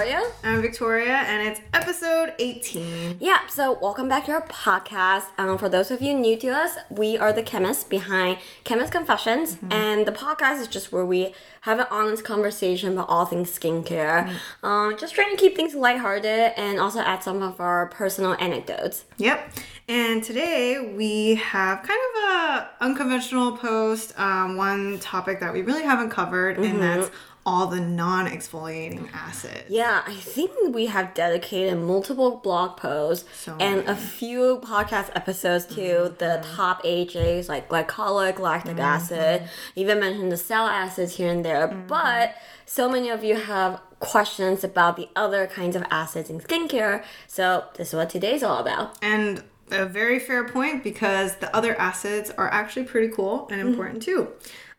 Gloria. I'm Victoria, and it's episode 18. Yeah, so welcome back to our podcast. Um, for those of you new to us, we are the chemists behind Chemist Confessions, Mm-hmm. and the podcast is just where we have an honest conversation about all things skincare. Mm-hmm. Um, just trying to keep things lighthearted and also add some of our personal anecdotes. Yep. And today we have kind of a unconventional post, um, one topic that we really haven't covered, and that's all the non-exfoliating acids. Yeah, I think we have dedicated multiple blog posts So and a few podcast episodes to mm-hmm. the top AHAs like glycolic, lactic mm-hmm. acid, even mentioned the cell acids here and there. Mm-hmm. But so many of you have questions about the other kinds of acids in skincare. So this is what today's all about. And a very fair point because the other acids are actually pretty cool and important too.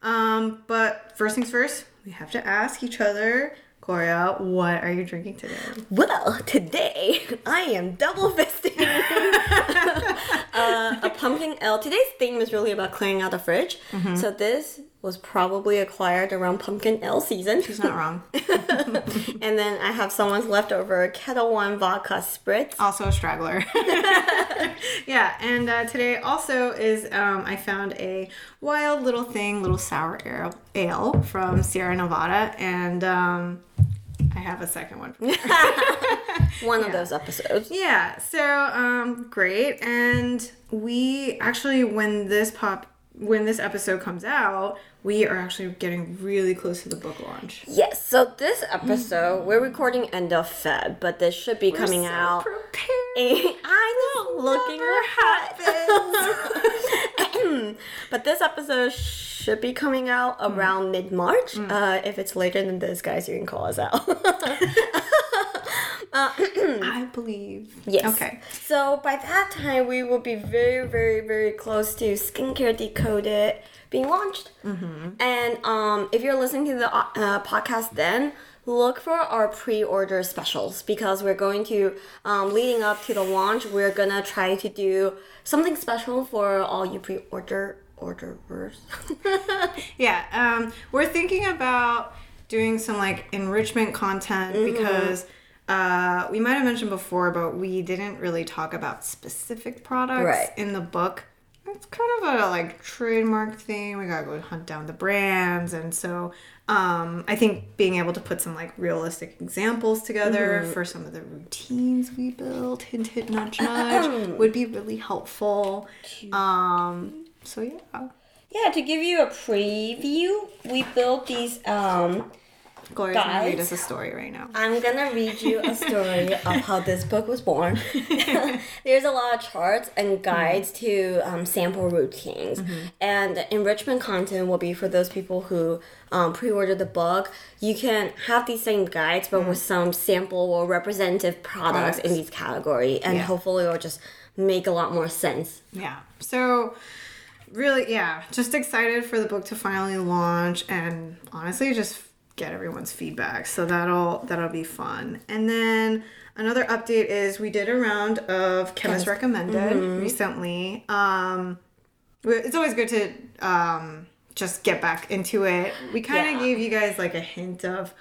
Um, but first things first, we have to ask each other, Gloria, what are you drinking today? Well, today I am double fisting uh, a pumpkin ale. Today's theme is really about clearing out the fridge. So this was probably acquired around pumpkin ale season. She's not wrong. and then I have someone's leftover Ketel One vodka spritz. also a straggler. yeah, and uh, today also is um, I found a wild little thing, little sour ale, ale from Sierra Nevada, and um, I have a second one. From One of those episodes. yeah, so um, great, and we actually when this pop when this episode comes out, we are actually getting really close to the book launch. Yes, so this episode, we're recording end of Feb, but this should be coming so out. Prepared. I know, looking hot. but this episode should be coming out mm. around mid March. Mm. Uh, if it's later than this, guys, you can call us out. Uh, I believe. yes. Okay. So by that time, we will be very, very, very close to Skincare Decoded being launched. And um, if you're listening to the uh, podcast then, look for our pre-order specials because we're going to, um, leading up to the launch, we're gonna try to do something special for all you pre-order orderers. Yeah, um, we're thinking about doing some like enrichment content Mm-hmm. because uh, we might have mentioned before, but we didn't really talk about specific products Right. in the book. It's kind of a like trademark thing. We gotta go hunt down the brands, and so um, I think being able to put some like realistic examples together Mm-hmm. for some of the routines we built, hint, hint, nudge, nudge, would be really helpful. Um, so yeah. yeah, to give you a preview, we built these um, Gloria's gonna read Guys. us a story right now. I'm gonna read you a story of how this book was born. There's a lot of charts and guides to um, sample routines, and enrichment content will be for those people who um, pre-order the book. You can have these same guides, but with some sample or representative products in Products. these category, and Yeah. hopefully it'll just make a lot more sense. Yeah. So really, yeah, just excited for the book to finally launch and honestly just get everyone's feedback. So that'll that'll be fun. And then another update is we did a round of chemist recommended recently. Um it's always good to um just get back into it. We kind of Yeah. gave you guys like a hint of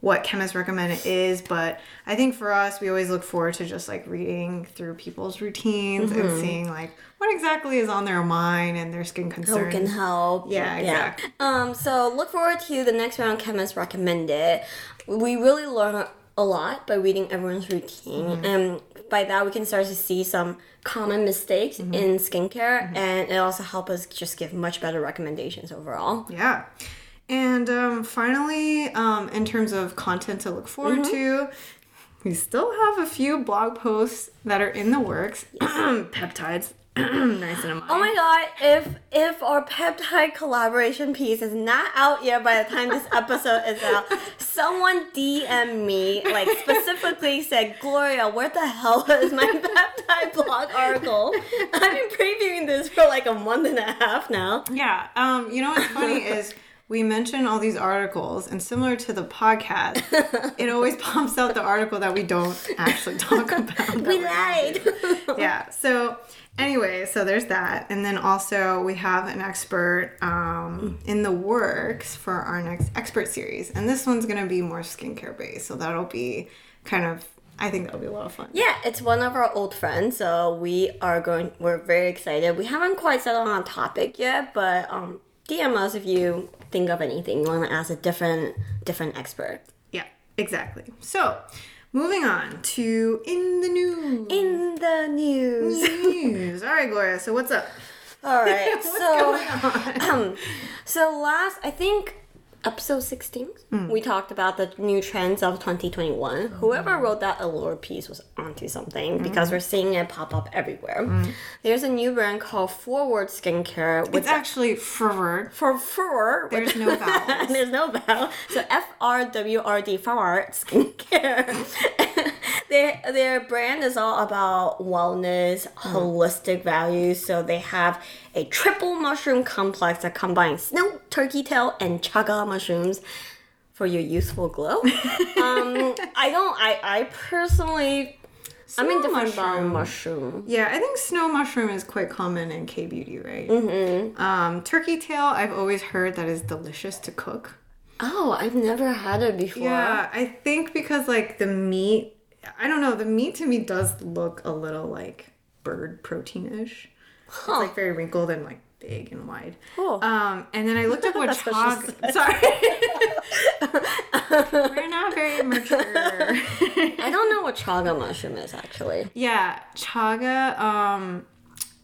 what chemist recommend it is, but I think for us, we always look forward to just like reading through people's routines Mm-hmm. and seeing like what exactly is on their mind and their skin Who concerns. can help? Yeah, exactly. Um, so look forward to the next round. Chemist recommended. We really learn a lot by reading everyone's routine, Mm-hmm. and by that we can start to see some common mistakes Mm-hmm. in skincare, and it also help us just give much better recommendations overall. Yeah. And um, finally, um, in terms of content to look forward Mm-hmm. to, we still have a few blog posts that are in the works. Peptides. nice and Oh my god, if if our peptide collaboration piece is not out yet by the time this episode is out, someone DM me, like specifically said, Gloria, where the hell is my peptide blog article? I've been previewing this for like a month and a half now. Yeah. Um, you know what's funny is we mention all these articles, and similar to the podcast, it always pops out the article that we don't actually talk about. We lied. yeah. So anyway, so there's that, and then also we have an expert um, in the works for our next expert series, and this one's gonna be more skincare based. So that'll be kind of. I think that'll be a lot of fun. Yeah, it's one of our old friends, so we are going. We're very excited. We haven't quite settled on a topic yet, but um, DM us if you think of anything you want to ask a different different expert. Yeah, exactly. So, moving on to in the news. In the news. news. All right, Gloria. So what's up? All right. What's so, going on? um, so last I think episode 16 hmm. we talked about the new trends of 2021 hmm. whoever wrote that allure piece was onto something hmm. because we're seeing it pop up everywhere. There's a new brand called forward skincare which It's actually forward. for forward There's no vowel there's no vowel. So f-r-w-r-d forward skincare. Their their brand is all about wellness holistic values. So they have a triple mushroom complex that combines snow turkey tail and chaga mushrooms for your youthful glow um i don't i i personally i'm Snow indifferent about mushroom. mushroom Yeah, I think snow mushroom is quite common in K beauty, right? Mm-hmm. Um, turkey tail, I've always heard that is delicious to cook. oh i've never had it before Yeah, I think because like the meat, I don't know, the meat to me does look a little like bird protein-ish. It's like very wrinkled and like big and wide. Oh. Um, and then I looked up what That's what she chog. Sorry, we're not very mature. I don't know what chaga mushroom is actually. yeah, chaga um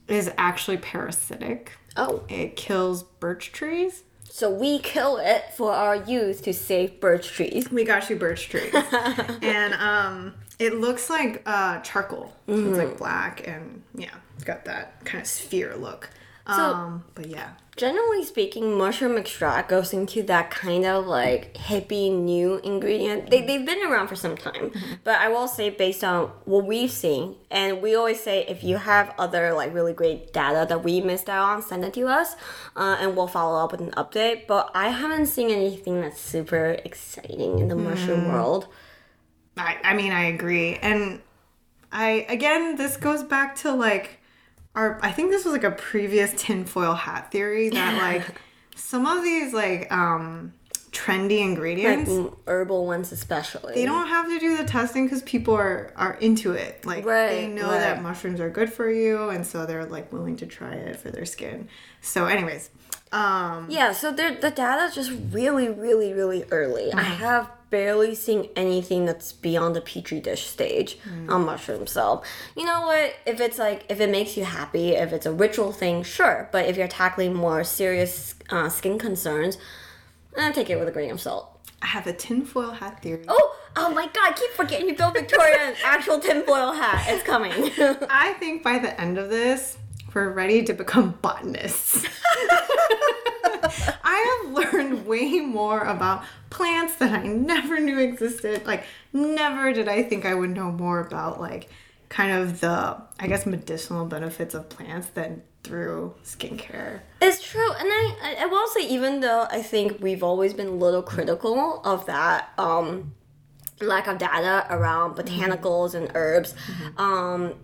is actually parasitic. Oh, It kills birch trees. so we kill it for our youth to save birch trees. We got you birch trees. and um it looks like uh charcoal. So it's like black and yeah, it's got that kind of sphere look. Um but yeah. Generally speaking, mushroom extract goes into that kind of like hippie new ingredient. They, they've been around for some time, but I will say, based on what we've seen, and we always say if you have other like really great data that we missed out on, send it to us, uh, and we'll follow up with an update. But I haven't seen anything that's super exciting in the mushroom world. I I mean I agree. And I again this goes back to like our I think this was like a previous tinfoil hat theory that like some of these like um trendy ingredients mm, herbal ones, especially. they don't have to do the testing because people are are into it like they know right. that mushrooms are good for you and so they're like willing to try it for their skin so anyways um Yeah, so the data's just really, really, really early. I have barely seeing anything that's beyond the petri dish stage on mushrooms. So, you know what? If it's like, if it makes you happy, if it's a ritual thing, sure. But if you're tackling more serious uh, skin concerns, eh, take it with a grain of salt. i have a tinfoil hat theory Oh, oh my god, I keep forgetting you built Victoria an actual tinfoil hat. It's coming. i think by the end of this we're ready to become botanists I have learned way more about plants that I never knew existed. Like, never did I think I would know more about, like, kind of the, I guess, medicinal benefits of plants than through skincare. It's true, and I, I will say even though I think we've always been a little critical of that um, lack of data around botanicals and herbs, um,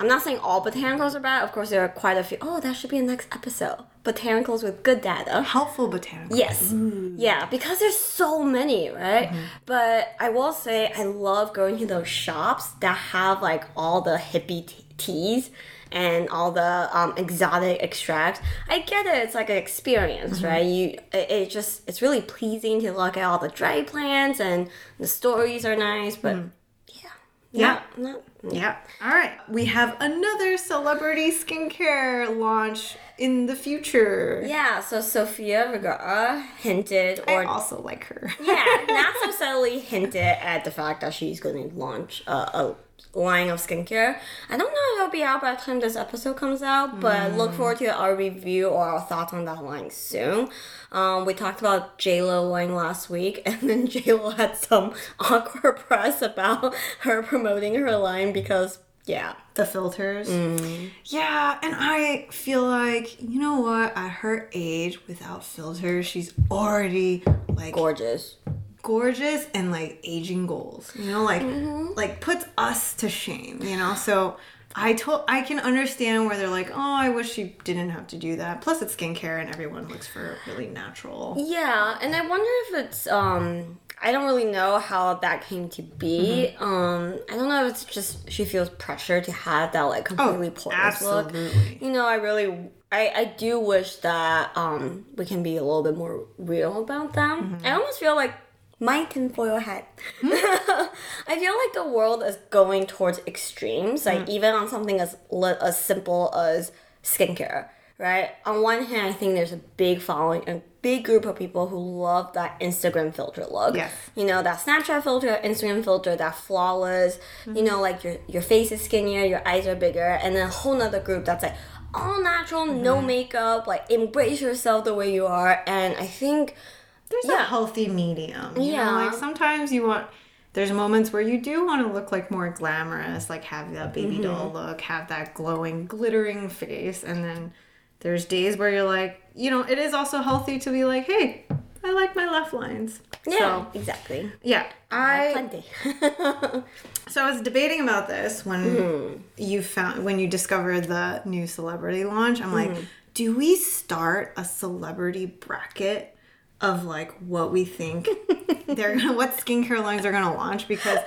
I'm not saying all botanicals are bad. Of course, there are quite a few. Oh, that should be a next episode. Botanicals with good data. Helpful botanicals. Yes. Yeah, because there's so many, right? Mm-hmm. But I will say I love going to those shops that have like all the hippie t- teas and all the um, exotic extracts. I get it; it's like an experience, mm-hmm. right? You, it, it just it's really pleasing to look at all the dry plants and the stories are nice, but mm. yeah, Yeah. not, not Yeah. All right. We have another celebrity skincare launch in the future. yeah. So Sofia Vergara hinted, I or also like her. yeah, not so subtly hinted at the fact that she's going to launch a, a line of skincare. I don't know if it'll be out by the time this episode comes out, but look forward to our review or our thoughts on that line soon. Um, we talked about J Lo line last week, and then J Lo had some awkward press about her promoting her line because Yeah. the filters. Mm. Yeah, and I feel like, you know what? At her age, without filters, she's already like Gorgeous. Gorgeous and like aging goals. You know, like Mm-hmm. like puts us to shame, you know? So I told I can understand where they're like, oh, I wish she didn't have to do that. Plus, it's skincare, and everyone looks for really natural. Yeah, and I wonder if it's um I don't really know how that came to be. Mm-hmm. Um I don't know if it's just she feels pressure to have that like completely poreless look. Oh, absolutely. You know, I really I, I do wish that um we can be a little bit more real about them. Mm-hmm. I almost feel like my tinfoil hat. Hmm? I feel like the world is going towards extremes, like Mm. even on something as as simple as skincare, right? On one hand, I think there's a big following, a big group of people who love that Instagram filter look. Yes. You know, that Snapchat filter, Instagram filter, that flawless, you mm-hmm. know, like your your face is skinnier, your eyes are bigger, and then a whole nother group that's like all natural, no mm-hmm. makeup, like embrace yourself the way you are. And I think There's a healthy medium. You Yeah. Know? Like sometimes you want there's moments where you do want to look like more glamorous, like have that baby Mm-hmm. doll look, have that glowing, glittering face, and then there's days where you're like, you know, it is also healthy to be like, hey, I like my left lines. yeah, So, exactly. yeah. I Plenty. so I was debating about this when Mm-hmm. you found when you discovered the new celebrity launch. I'm like, Mm-hmm. do we start a celebrity bracket of like what we think they're gonna what skincare lines are gonna launch? Because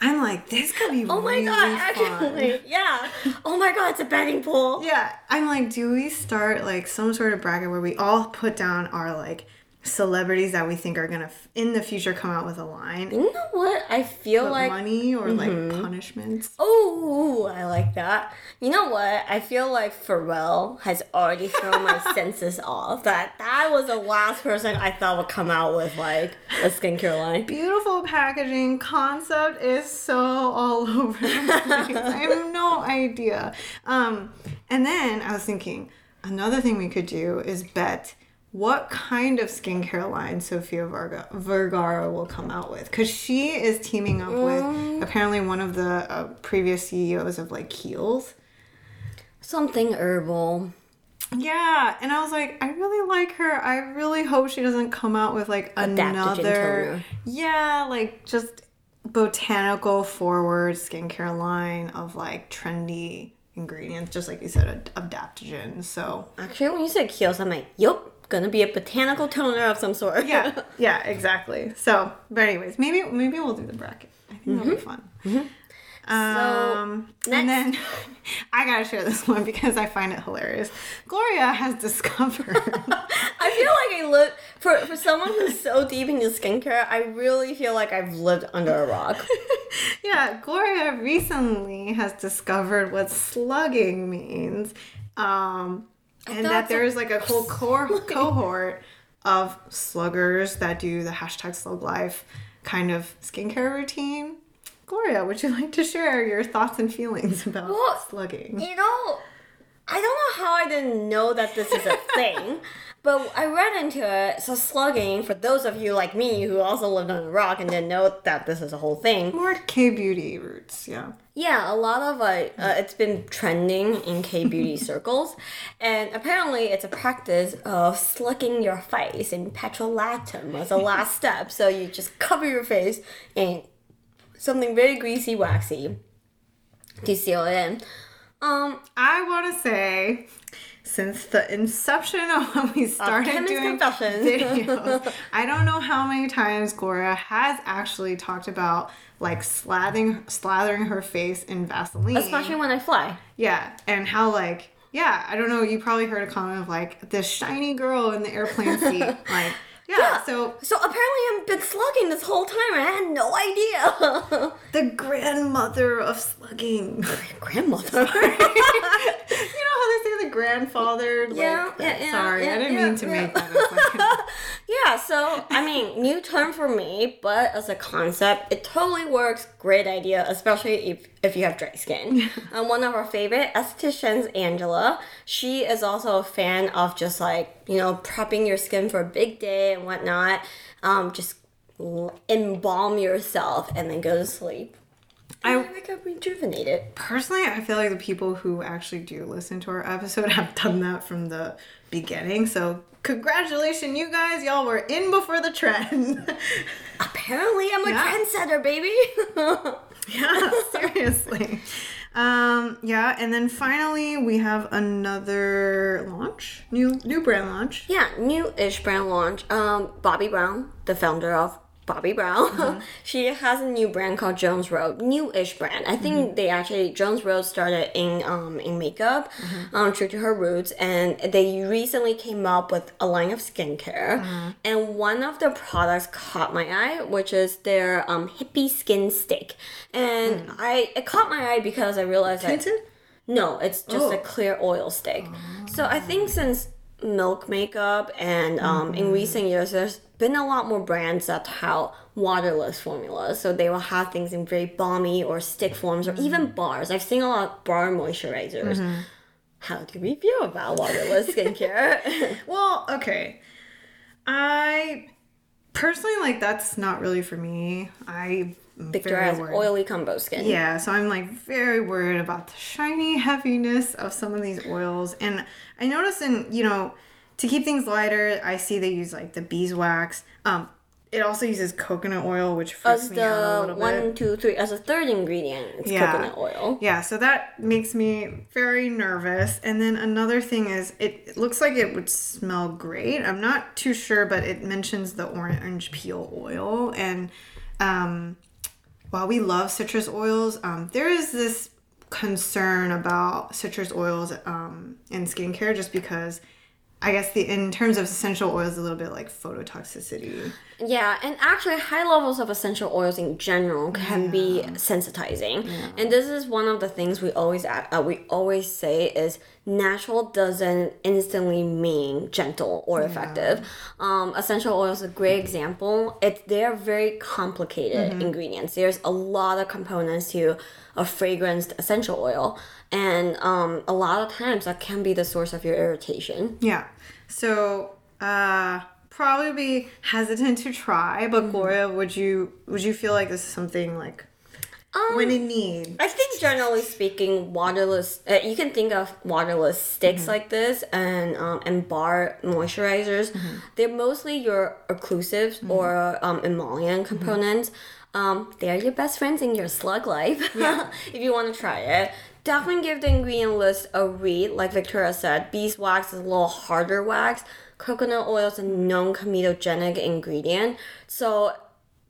I'm like, this could be Oh my really god, fun. actually, yeah. Oh my god, it's a betting pool. Yeah, I'm like, do we start like some sort of bracket where we all put down our like celebrities that we think are gonna f- in the future come out with a line? You know what? I feel Put like money or Mm-hmm. like punishments. Oh, I like that. You know what? I feel like Pharrell has already thrown my senses off. That that was the last person I thought would come out with like a skincare line. beautiful packaging concept is so all over. I have no idea. Um, and then I was thinking another thing we could do is bet what kind of skincare line Sofia Verga- Vergara will come out with because she is teaming up with apparently one of the uh, previous CEOs of like Kiehl's. Something herbal. Yeah, and I was like, I really like her. I really hope she doesn't come out with like another, yeah, like just botanical forward skincare line of like trendy ingredients, just like you said, ad- adaptogens. So Actually, when you said Kiehl's, I'm like, yup, gonna be a botanical toner of some sort. yeah, yeah, exactly. So, but anyways, maybe maybe we'll do the bracket. I think that'll be fun. Um, and then I gotta share this one because I find it hilarious. Gloria has discovered. I feel like I live for for someone who's so deep into skincare. I really feel like I've lived under a rock. yeah, Gloria recently has discovered what slugging means. Um, Oh, and that there's like a whole cor- cohort of sluggers that do the hashtag slug life kind of skincare routine. Gloria, would you like to share your thoughts and feelings about Well, slugging? You know, I don't know how I didn't know that this is a thing, but I ran into it. So slugging, for those of you like me who also lived on the rock and didn't know that this is a whole thing, More K beauty roots, yeah. yeah, a lot of like uh, it's been trending in K beauty circles, and apparently it's a practice of slugging your face in petrolatum as a last step. So you just cover your face in something very greasy, waxy to seal it in. Um, I want to say, since the inception of when we started Chemist doing Confessions. videos, I don't know how many times Gloria has actually talked about like slathering, slathering her face in Vaseline. especially when I fly. yeah, and how like yeah, I don't know. You probably heard a comment of like this shiny girl in the airplane seat, like. Yeah, so So apparently I've been slugging this whole time and I had no idea. the grandmother of slugging. Grandmother. you know how they say the grandfather? Like, Yeah, uh, yeah, yeah, Sorry, yeah, I didn't yeah, mean to yeah. make that. Yeah, so I mean, new term for me, but as a concept, it totally works. Great idea, especially if, if you have dry skin. um, one of our favorite estheticians, Angela, she is also a fan of just like, you know, prepping your skin for a big day and whatnot. Um, just embalm yourself and then go to sleep. And I- I wake up rejuvenated. Personally, I feel like the people who actually do listen to our episode have done that from the beginning. So, congratulations, you guys. Y'all were in before the trend. Apparently, I'm a Yeah. trendsetter, baby. yeah, seriously. Um, yeah, and then finally we have another launch, new new brand launch. yeah, new-ish brand launch. Um, Bobbi Brown, the founder of Bobbi Brown, she has a new brand called Jones Road. New-ish brand. I think they actually Jones Road started in um in makeup, um, true to her roots, and they recently came up with a line of skincare. And one of the products caught my eye, which is their um hippie skin stick. And I it caught my eye because I realized that Tinted? no, it's just a Oh. clear oil stick. So I think since milk makeup and um, in mm-hmm. recent years, there's been a lot more brands that have waterless formulas. So they will have things in very balmy or stick forms or even mm-hmm. bars. I've seen a lot of bar moisturizers. Mm-hmm. How do we feel about waterless skincare? Well, okay. I personally like that's not really for me. I Victoria very has worried. oily combo skin. Yeah, so I'm like very worried about the shiny heaviness of some of these oils. And I notice in, you know, to keep things lighter, I see they use like the beeswax. Um, it also uses coconut oil, which freaks As me out a the little one, bit. two, three, as a third ingredient, it's Yeah. coconut oil. Yeah, so that makes me very nervous. And then another thing is, it, it looks like it would smell great. I'm not too sure, but it mentions the orange peel oil. And um, while we love citrus oils, um, there is this concern about citrus oils um, in skincare just because I guess the in terms of essential oils, a little bit like phototoxicity. Yeah, and actually, high levels of essential oils in general can be sensitizing, and this is one of the things we always uh, we always say is natural doesn't instantly mean gentle or effective. Um, essential oil is a great example. It's they're very complicated ingredients. There's a lot of components to a fragranced essential oil, and um, a lot of times that can be the source of your irritation. Yeah. So uh probably be hesitant to try, but Gloria, would you would you feel like this is something like when in need? I think generally speaking, waterless. Uh, you can think of waterless sticks like this and um, and bar moisturizers. They're mostly your occlusives or um, emollient components. Um, they're your best friends in your slug life. if you want to try it, definitely give the ingredient list a read. Like Victoria said, beeswax is a little harder wax. Coconut oil is a known comedogenic ingredient, so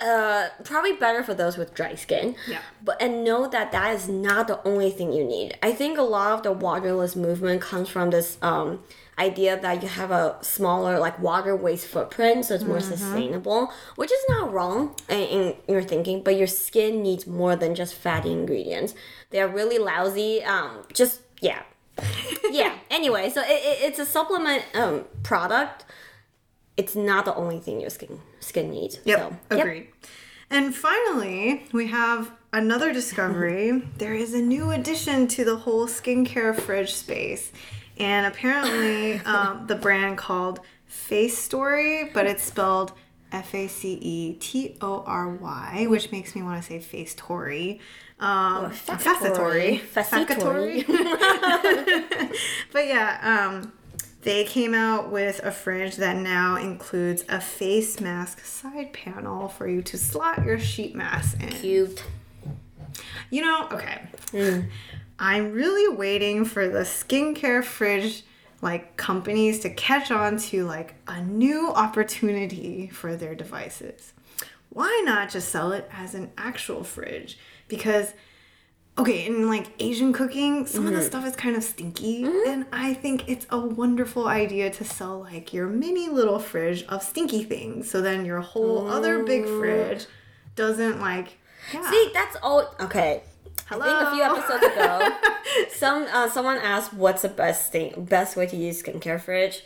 uh, probably better for those with dry skin. Yeah. But and know that that is not the only thing you need. I think a lot of the waterless movement comes from this um, idea that you have a smaller like water waste footprint, so it's more sustainable, which is not wrong in, in your thinking. But your skin needs more than just fatty ingredients. They are really lousy. Um, just yeah. yeah. Anyway, so it, it, it's a supplement um, product. It's not the only thing your skin skin needs. Yep, So, yep. agreed. And finally, we have another discovery. there is a new addition to the whole skincare fridge space. And apparently, um, the brand called Face Story, but it's spelled F A C E T O R Y, which makes me want to say Face Tory. Um. Facetory. but yeah, um, they came out with a fridge that now includes a face mask side panel for you to slot your sheet mask in. Cute. You know, okay. I'm really waiting for the skincare fridge like companies to catch on to like a new opportunity for their devices. Why not just sell it as an actual fridge? Because okay, in like Asian cooking, some of the stuff is kind of stinky, and I think it's a wonderful idea to sell like your mini little fridge of stinky things. So then your whole other big fridge doesn't like yeah. See, that's all. Okay. I think a few Hello? episodes ago, some uh, someone asked what's the best thing, best way to use skincare fridge.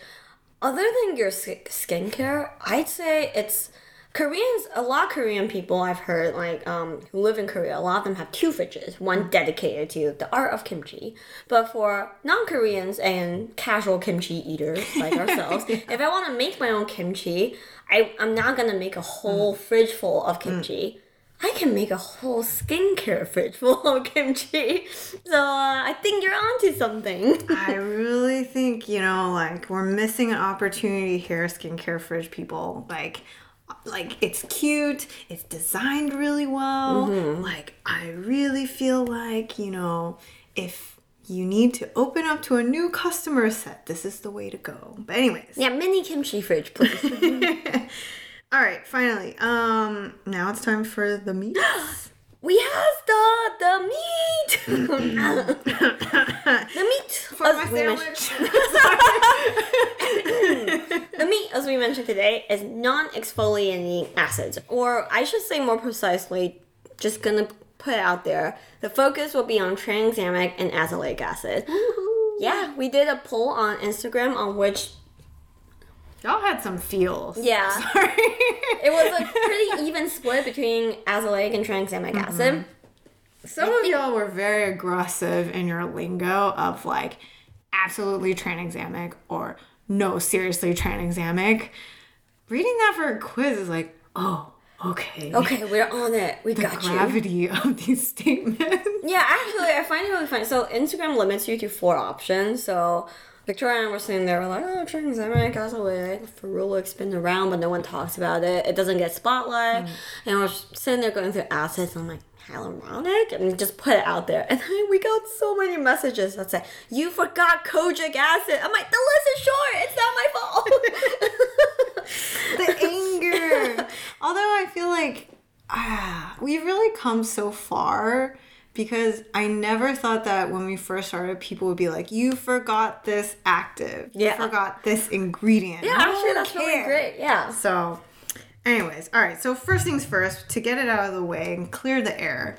Other than your sk- skincare, I'd say it's Koreans. A lot of Korean people I've heard like um who live in Korea. A lot of them have two fridges. One dedicated to the art of kimchi, but for non-Koreans and casual kimchi eaters like ourselves, if I want to make my own kimchi, I I'm not gonna make a whole fridge full of kimchi. I can make a whole skincare fridge full of kimchi. So uh, I think you're onto something. I really think, you know, like we're missing an opportunity here, skincare fridge people. Like, like it's cute, it's designed really well. Like, I really feel like, you know, if you need to open up to a new customer set, this is the way to go. But anyways. yeah, mini kimchi fridge, please. All right, finally. Um now it's time for the meat. we have the the meat. the meat. For as my we mentioned- sandwich. The meat, as we mentioned today, is non-exfoliating acids, or I should say more precisely, just gonna put it out there. The focus will be on tranexamic and azelaic acid. Yeah, we did a poll on Instagram on which Y'all had some feels. Yeah. Sorry. it was a pretty even split between azelaic and tranexamic acid. Mm-hmm. Some of y'all were very aggressive in your lingo of like absolutely tranexamic or no, seriously tranexamic. Reading that for a quiz is like, oh, okay. Okay, we're on it. We The got you. The gravity of these statements. Yeah, actually, I find it really funny. So Instagram limits you to four options. So Victoria and I were sitting there, we're like, oh, tranexamic, azelaic, ferulic, spin around, but no one talks about it. It doesn't get spotlight. And we're sitting there going through acids, and I'm like, hyaluronic? And we just put it out there. And then we got so many messages that say, you forgot kojic acid. I'm like, the list is short. It's not my fault. the anger. Although I feel like ah, we've really come so far because I never thought that when we first started, people would be like, "You forgot this active. Yeah. You forgot this ingredient." yeah, actually, that's really great. Yeah. So, anyways, all right. So first things first, to get it out of the way and clear the air.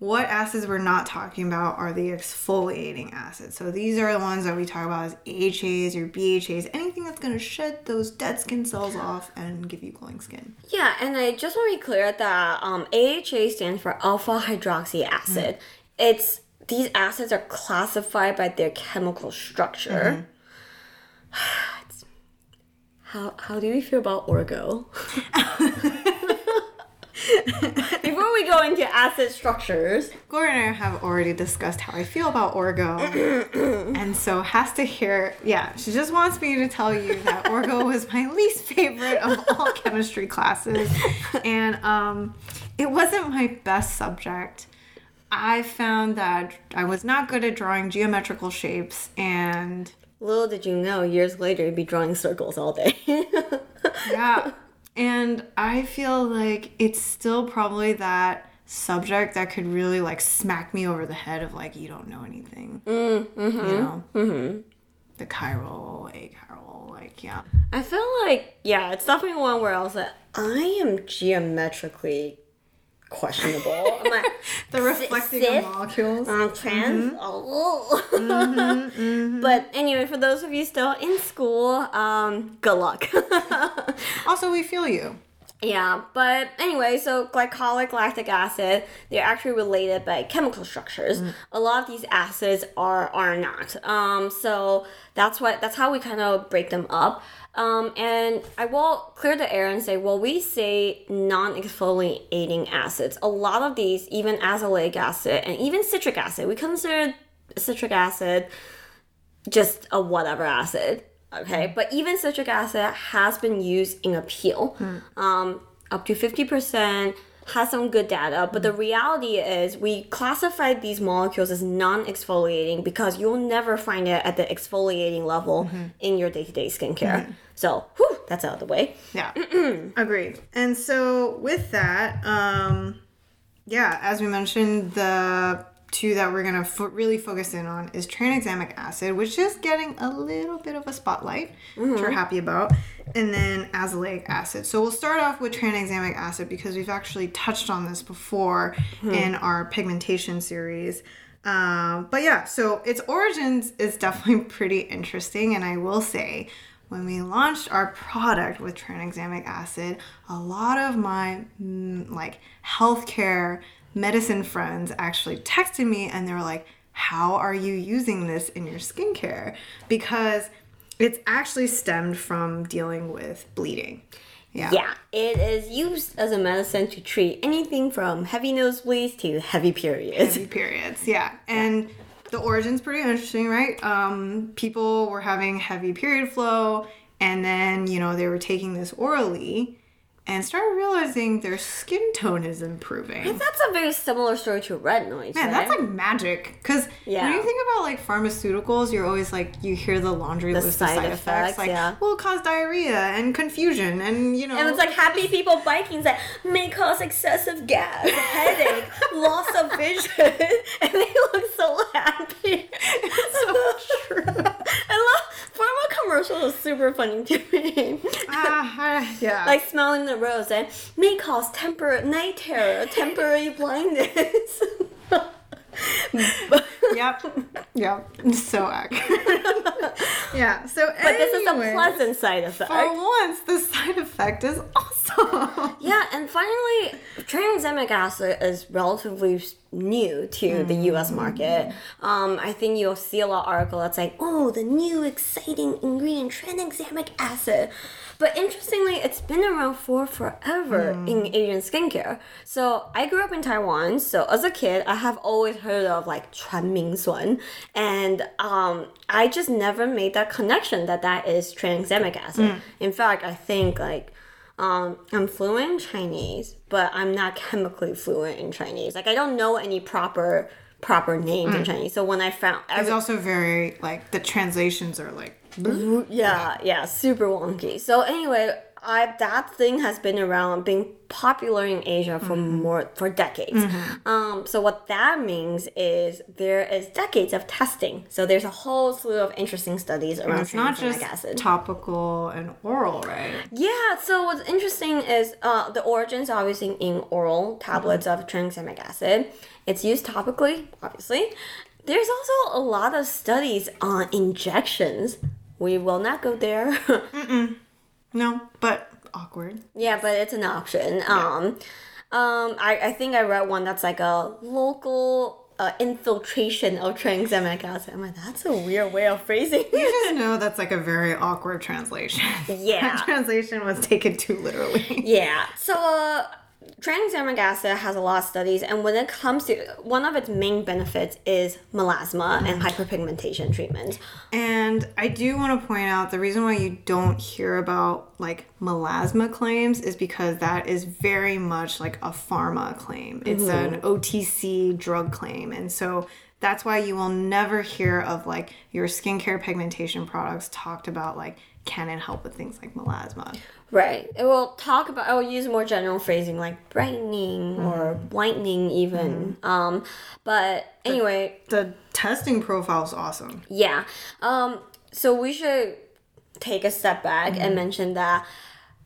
What acids we're not talking about are the exfoliating acids. So these are the ones that we talk about as AHAs or BHAs, anything that's going to shed those dead skin cells off and give you glowing skin. Yeah, and I just want to be clear that um, AHA stands for alpha hydroxy acid. It's these acids are classified by their chemical structure. It's- how how do we feel about Orgo? Before we go into acid structures, Gloria and I have already discussed how I feel about Orgo. and so has to hear, yeah, she just wants me to tell you that Orgo was my least favorite of all chemistry classes. And um, it wasn't my best subject. I found that I was not good at drawing geometrical shapes and little did you know, years later you'd be drawing circles all day. yeah. And I feel like it's still probably that subject that could really like smack me over the head of like you don't know anything. You know? Mm-hmm. The chiral, a chiral, like yeah. I feel like yeah, it's definitely one where I was like, I am geometrically questionable. I'm like, The reflecting cis? molecules. uh, trans. Oh. But anyway, for those of you still in school, um, good luck. Also, we feel you. yeah, but anyway, so glycolic lactic acid, they're actually related by chemical structures. A lot of these acids are are not. Um, so that's what that's how we kind of break them up. Um, and I will clear the air and say, well, we say non-exfoliating acids. A lot of these, even azelaic acid and even citric acid, we consider citric acid just a whatever acid. Okay, but even citric acid has been used in a peel, um, up to fifty percent. Has some good data, but the reality is we classify these molecules as non-exfoliating because you'll never find it at the exfoliating level in your day-to-day skincare. So, whew, that's out of the way. Yeah. Agreed. And so with that, um, yeah, as we mentioned, the two that we're gonna fo- really focus in on is tranexamic acid, which is getting a little bit of a spotlight, which we're happy about, and then azelaic acid. So we'll start off with tranexamic acid because we've actually touched on this before in our pigmentation series. Um, but yeah, so its origins is definitely pretty interesting, and I will say when we launched our product with tranexamic acid, a lot of my mm, like healthcare medicine friends actually texted me and they were like, "How are you using this in your skincare?" Because it's actually stemmed from dealing with bleeding. Yeah. Yeah, it is used as a medicine to treat anything from heavy nosebleeds to heavy periods. Heavy periods. Yeah. And the origin's pretty interesting, right? Um, people were having heavy period flow, and then, you know, they were taking this orally and started realizing their skin tone is improving. That's a very similar story to retinoids. Man, right? that's like magic. Because Yeah. when you think about like pharmaceuticals, you're always like you hear the laundry list side of side effects, effects, like yeah. will cause diarrhea and confusion, and you know, And it's like happy people biking that may cause excessive gas, headache, loss of vision, and they look so happy. so true. I love pharma commercials is super funny to me. ah, ah, yeah, like smelling the rose and may cause temporary night terror, temporary blindness. yep, yep, so accurate. yeah. So, But this is a anyways, pleasant side effect. For once, the side effect is awesome. Yeah, and finally, tranexamic acid is relatively new to the U.S. market. Um, I think you'll see a lot of article that's like, "Oh, the new exciting ingredient, tranexamic acid." But interestingly, it's been around for forever mm. in Asian skincare. So I grew up in Taiwan. So as a kid, I have always heard of like Chuan Ming suan, And um, I just never made that connection that that is tranexamic acid. Mm. In fact, I think like um, I'm fluent in Chinese, but I'm not chemically fluent in Chinese. Like I don't know any proper proper names mm. in hmm. Chinese. So when I found, every- it's also very like the translations are like yeah, yeah, super wonky. So anyway, I that thing has been around, being popular in Asia for more for decades. Um, so what that means is there is decades of testing. So there's a whole slew of interesting studies around it's not just acid. topical and oral, right? Yeah, so what's interesting is uh, the origins obviously in oral tablets of tranexamic acid. It's used topically, obviously. There's also a lot of studies on injections. We will not go there. No, but awkward. yeah, but it's an option. Um, um, I, I think I read one that's like a local uh, infiltration of tranexamic acid. I'm like, that's a weird way of phrasing You just know that's like a very awkward translation. Yeah. that translation was taken too literally. Yeah. So, uh, tranexamic acid has a lot of studies, and when it comes to one of its main benefits is melasma and mm. hyperpigmentation treatment. And I do want to point out the reason why you don't hear about like melasma claims is because that is very much like a pharma claim. It's mm-hmm. an OTC drug claim. And so that's why you will never hear of like your skincare pigmentation products talked about like can it help with things like melasma? Right. It will talk about. I will use more general phrasing like brightening or whitening, even. Um, but anyway, The testing profile is awesome. Yeah. Um, so we should take a step back and mention that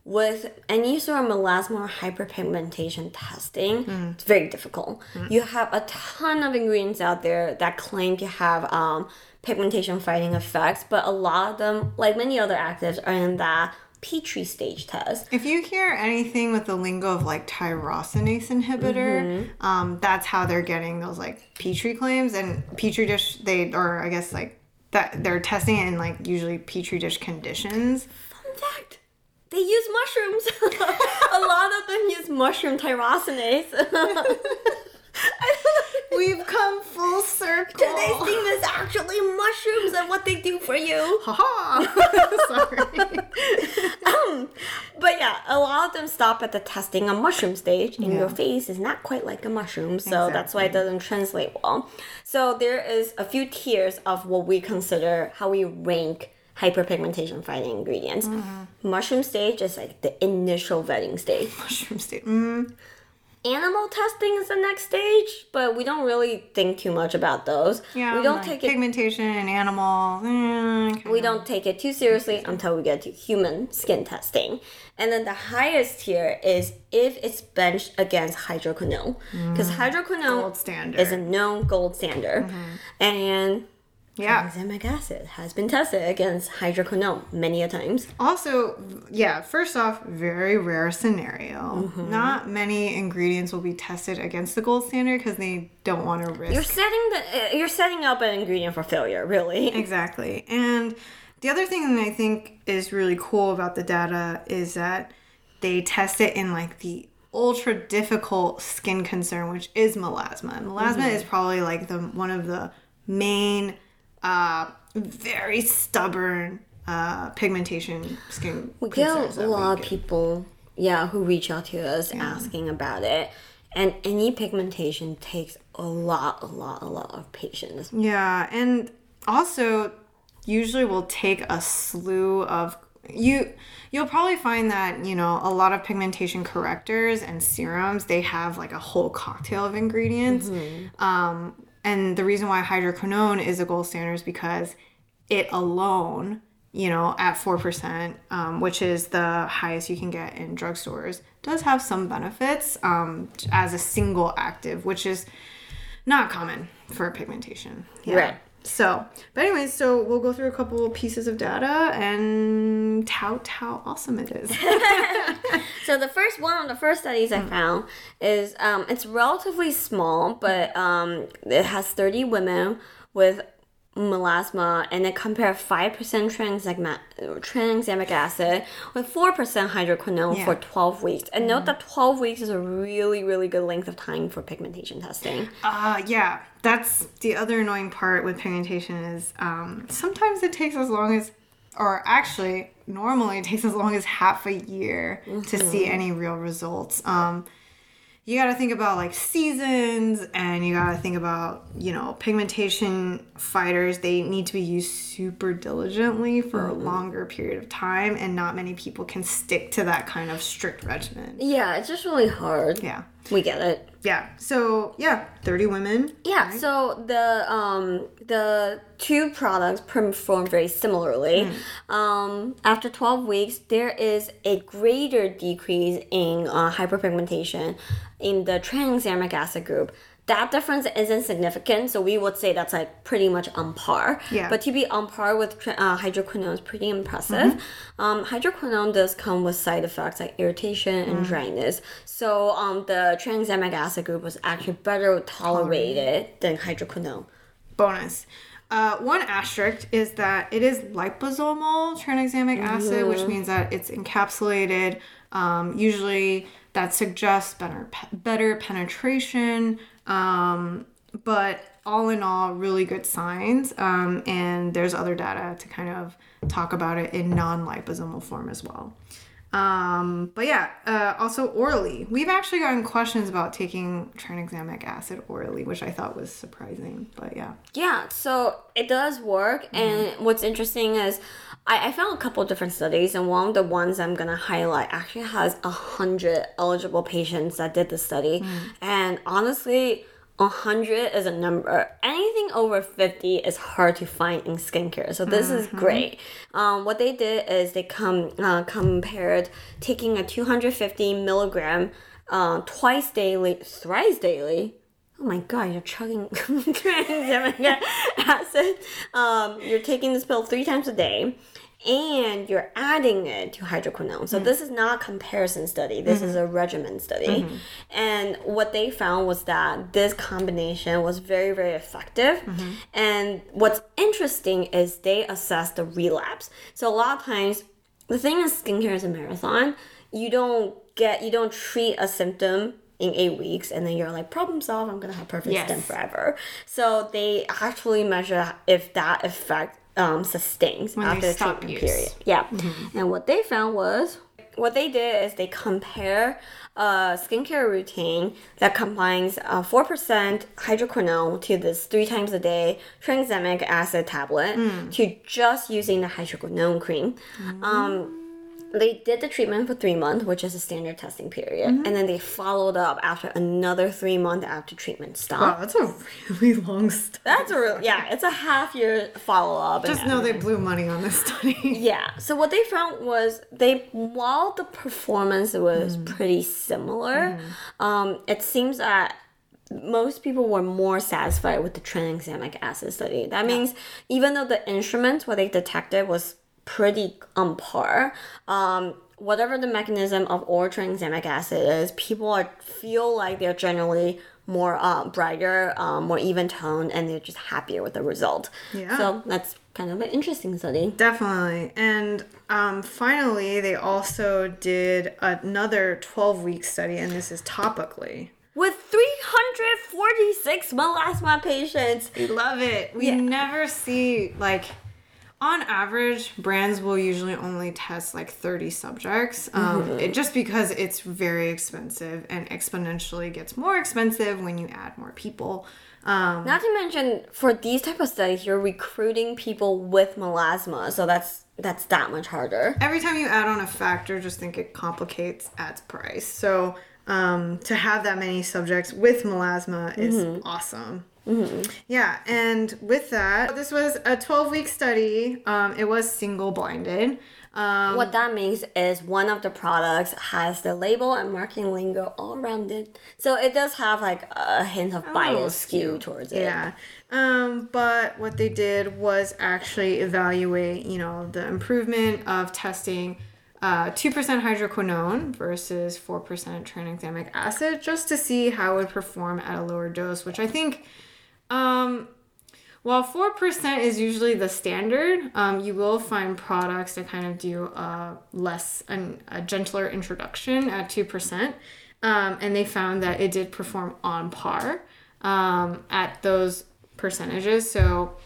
with any sort of melasma or hyperpigmentation testing, it's very difficult. You have a ton of ingredients out there that claim to have um, pigmentation fighting effects, but a lot of them, like many other actives, are in that Petri stage test. If you hear anything with the lingo of like tyrosinase inhibitor, um, that's how they're getting those like petri claims and petri dish. They or I guess like that they're testing it in like usually petri dish conditions. Fun fact. They use mushrooms. a lot of them use mushroom tyrosinase. I don't know. We've come full circle. Today's theme is actually mushrooms and what they do for you. Haha. Sorry. Um, but yeah, a lot of them stop at the testing a mushroom stage, and your face is not quite like a mushroom, so that's why it doesn't translate well. So there is a few tiers of what we consider how we rank hyperpigmentation fighting ingredients. Mushroom stage is like the initial vetting stage. Mushroom stage. Mm, Animal testing is the next stage, but we don't really think too much about those. yeah. we don't like take it pigmentation in animal. mm, we don't take it too seriously until we get to human skin testing. And then the highest tier is if it's benched against hydroquinone. Because hydroquinone Gold standard. is a known gold standard. And yeah. tranexamic acid has been tested against hydroquinone many a times. Also, yeah, first off, very rare scenario. Mm-hmm. Not many ingredients will be tested against the gold standard because they don't want to risk. You're setting the uh, you're setting up an ingredient for failure, really. Exactly. And the other thing that I think is really cool about the data is that they test it in like the ultra difficult skin concern, which is melasma. And melasma is probably like the one of the main, uh, very stubborn uh, pigmentation skin. We get a lot of people, yeah, who reach out to us asking about it. And any pigmentation takes a lot, a lot, a lot of patience. Yeah, and also usually will take a slew of you you'll probably find that, you know, a lot of pigmentation correctors and serums, they have like a whole cocktail of ingredients. Um and the reason why hydroquinone is a gold standard is because it alone, you know, at 4%, um, which is the highest you can get in drugstores, does have some benefits um, as a single active, which is not common for pigmentation. Yeah. Right. So, but anyways, so we'll go through a couple pieces of data and tout how awesome it is. So the first one of the first studies I found is um, it's relatively small, but um, it has 30 women with melasma and it compare 5% tranexamic, tranexamic acid with 4% hydroquinone Yeah. for 12 weeks. And note that 12 weeks is a really, really good length of time for pigmentation testing. Uh, yeah, that's the other annoying part with pigmentation is um, sometimes it takes as long as, or actually, normally it takes as long as half a year to see any real results. Um, you got to think about like seasons and you got to think about you know pigmentation fighters. They need to be used super diligently for a mm-hmm. longer period of time and not many people can stick to that kind of strict regimen. Yeah, it's just really hard. yeah We get it. yeah so yeah 30 women Yeah, so the um the two products perform very similarly. Um, after 12 weeks, there is a greater decrease in uh, hyperpigmentation in the tranexamic acid group. That difference isn't significant, so we would say that's like pretty much on par. Yeah. But to be on par with uh, hydroquinone is pretty impressive. Um, hydroquinone does come with side effects like irritation and dryness. So um, the tranexamic acid group was actually better tolerated than hydroquinone. bonus. Uh, one asterisk is that it is liposomal tranexamic acid, which means that it's encapsulated. Um, usually, that suggests better pe- better penetration. Um, but all in all, really good signs. Um, and there's other data to kind of talk about it in non-liposomal form as well. Um, but yeah, uh, also orally. We've actually gotten questions about taking tranexamic acid orally, which I thought was surprising. But yeah. Yeah, so it does work. And what's interesting is I, I found a couple different studies, and one of the ones I'm gonna highlight actually has a hundred eligible patients that did the study. And honestly, a hundred is a number. Anything over fifty is hard to find in skincare. So this is great. Um, what they did is they come uh, compared taking a 250 milligram uh, twice daily, thrice daily. Oh my god, you're chugging tranexamic acid. Um, you're taking this pill three times a day, and you're adding it to hydroquinone. So mm. this is not a comparison study. This is mm-hmm. a regimen study, mm-hmm. and what they found was that this combination was very very effective. Mm-hmm. And what's interesting is they assessed the relapse. So a lot of times, the thing is, skincare is a marathon. You don't get you don't treat a symptom in eight weeks and then you're like problem solved i'm gonna have perfect skin Yes. forever. So they actually measure if that effect um, sustains they after the treatment use. period. Yeah. And what they found was what they did is they compare a skincare routine that combines uh, 4% hydroquinone to this three times a day tranexamic acid tablet to just using the hydroquinone cream. Um, they did the treatment for three months, which is a standard testing period, mm-hmm. and then they followed up after another three months after treatment stopped. Wow, that's a really long study. That's a real, yeah, it's a half year follow up. Just know they blew money on this study. Yeah. So what they found was they while the performance was mm. pretty similar, mm-hmm. um, it seems that most people were more satisfied with the tranexamic acid study. That means even though the instruments what they detected was pretty on par, um, whatever the mechanism of oral tranexamic acid is, people are feel like they're generally more uh, brighter, um, more even toned, and they're just happier with the result. Yeah. So that's kind of an interesting study. Definitely. And um, finally, they also did another 12 week study, and this is topically. With 346 melasma patients. We love it. We Yeah. never see, like, on average, brands will usually only test like 30 subjects, um, it, just because it's very expensive and exponentially gets more expensive when you add more people. Um, Not to mention, for these type of studies, you're recruiting people with melasma, so that's that's that much harder. every time you add on a factor, just think it complicates adds price. So um, to have that many subjects with melasma is awesome. Yeah, and with that, this was a 12 week study. Um, it was single blinded. Um, What that means is one of the products has the label and marketing lingo all around it. So it does have like a hint of bias skew towards it. Yeah. Um, but what they did was actually evaluate, you know, the improvement of testing uh, 2% hydroquinone versus 4% tranexamic acid just to see how it would perform at a lower dose, which I think, um, while 4% is usually the standard, um, you will find products that kind of do a less, an, a gentler introduction at 2%. Um, and they found that it did perform on par um, at those percentages. So,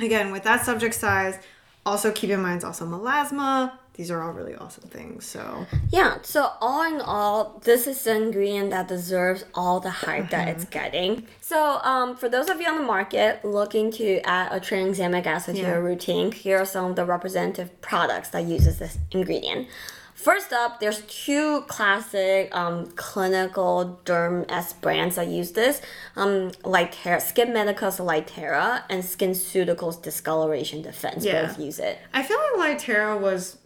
again, with that subject size, also keep in mind it's also melasma. These are all really awesome things. So, Yeah, so all in all, this is the ingredient that deserves all the hype that it's getting. So, um, for those of you on the market looking to add a tranexamic acid to your routine, here are some of the representative products that uses this ingredient. First up, there's two classic um, clinical derm S brands that use this, um, Lytera, SkinMedica's Lytera and SkinCeuticals Discoloration Defense. Yeah. Both use it. I feel like Lytera was,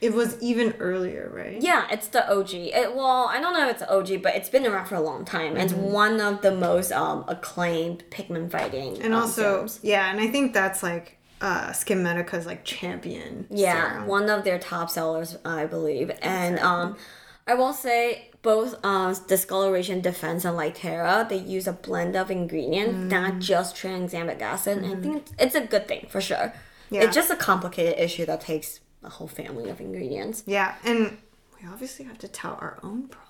it was even earlier, right? Yeah, it's the OG. It, well, I don't know if it's OG, but it's been around for a long time. It's one of the most um, acclaimed pigment fighting. And um, also, serums. yeah, and I think that's like uh, SkinMedica's like champion. yeah, serum. one of their top sellers, I believe. And um, I will say both uh, discoloration defense and Lytera, they use a blend of ingredients, not just tranexamic acid. And I think it's, it's a good thing for sure. Yeah. It's just a complicated issue that takes a whole family of ingredients. Yeah, and we obviously have to tout our own product.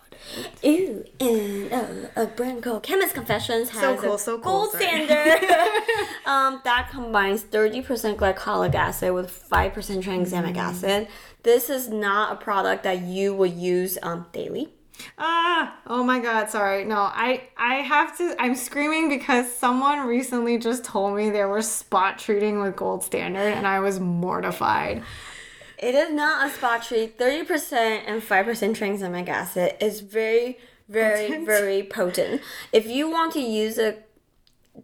Ew, and uh, a brand called Chemist Confessions has cool, a so cool, gold sorry. standard. um, that combines 30% glycolic acid with 5% tranexamic Mm. acid. This is not a product that you would use um, daily. Ah, oh my god, sorry. No, I I have to I'm screaming because someone recently just told me they were spot treating with gold standard and I was mortified. It is not a spot treat. 30% and 5% tranexamic acid is very, very, Potent. very potent. If you want to use it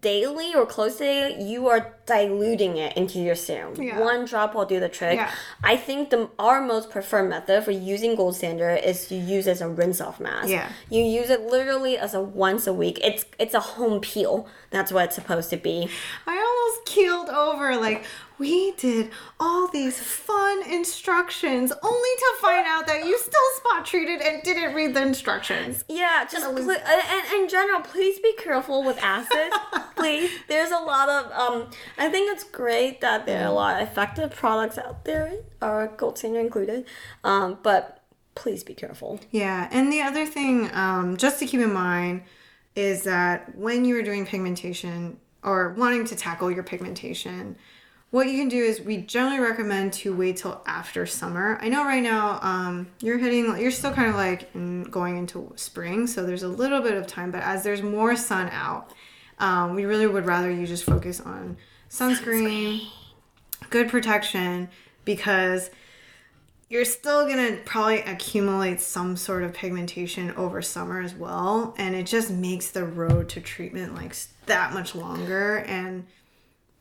daily or close to daily, you are diluting it into your serum. Yeah. One drop will do the trick. Yeah. I think the our most preferred method for using gold standard is to use it as a rinse off mask. Yeah. You use it literally as a once a week. It's it's a home peel. That's what it's supposed to be. I almost keeled over like we did all these fun instructions only to find out that you still spot treated and didn't read the instructions. Yeah, just pl- and, and in general, please be careful with acid. please, there's a lot of um. I think it's great that there are a lot of effective products out there, are gold standard included. Um, but please be careful. Yeah, and the other thing, um, just to keep in mind, is that when you are doing pigmentation or wanting to tackle your pigmentation, what you can do is we generally recommend to wait till after summer. I know right now um, you're hitting, you're still kind of like in, going into spring, so there's a little bit of time, but as there's more sun out, um, we really would rather you just focus on sunscreen, good protection, because you're still gonna probably accumulate some sort of pigmentation over summer as well and it just makes the road to treatment like that much longer and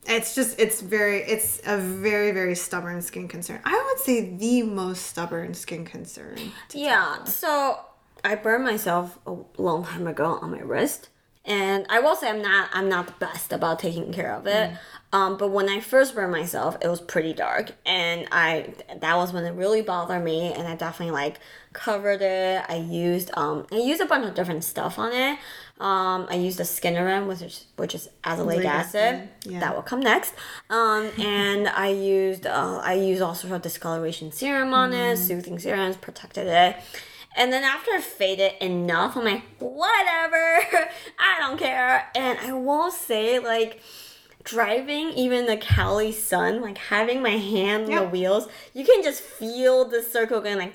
it's just it's very it's a very very stubborn skin concern i would say the most stubborn skin concern Yeah. So I burned myself a long time ago on my wrist, and I will say I'm not I'm not the best about taking care of it. Um, but when I first burned myself, it was pretty dark, and I that was when it really bothered me, and I definitely like covered it. I used um I used a bunch of different stuff on it. Um, I used a Skinoren, which is which is azelaic acid. yeah. That will come next. Um, and I used uh, I used all sorts of discoloration serum on it, Mm. soothing serums, protected it. And then after it faded enough, I'm like, whatever, I don't care. And I will say, like, driving even the Cali sun, like having my hand on the wheels, you can just feel the circle going like.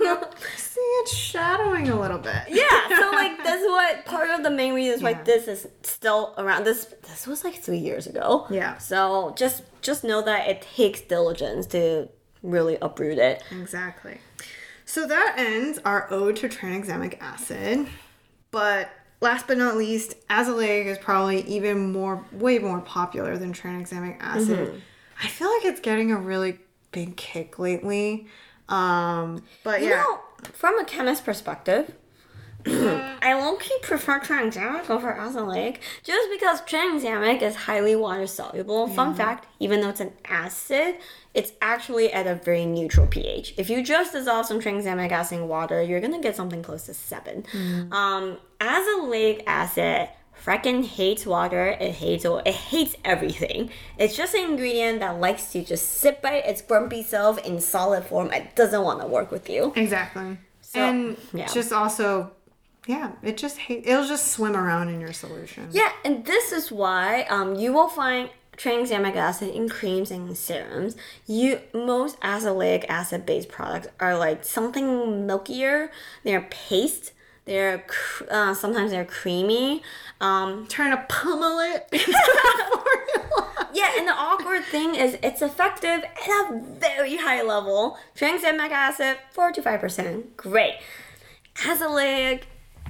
Yep. See, it's shadowing a little bit. yeah, so like that's what part of the main reason why Yeah. this is still around. This this was like three years ago. Yeah. So just just know that it takes diligence to really uproot it. Exactly. So that ends our ode to tranexamic acid. But last but not least, azelaic is probably even more, way more popular than tranexamic acid. Mm-hmm. I feel like it's getting a really big kick lately. Um, but You yeah, know, from a chemist perspective, I low key prefer tranexamic over azelaic just because tranexamic is highly water soluble. Fun fact, even though it's an acid, it's actually at a very neutral pH. If you just dissolve some tranexamic acid in water, you're gonna get something close to seven. Um, lake acid frickin' hates water. It hates oil. It hates everything. It's just an ingredient that likes to just sit by its grumpy self in solid form. It doesn't want to work with you. exactly. and yeah. just also, yeah, it just hate, it'll just swim around in your solution. Yeah, and this is why um, you will find tranexamic acid in creams and serums. You most azelaic acid based products are like something milkier. They're paste. They're uh, sometimes they're creamy. Um, Trying to pummel it yeah, and the awkward thing is it's effective at a very high level. Tranexamic acid, four to five percent, great. Azelaic,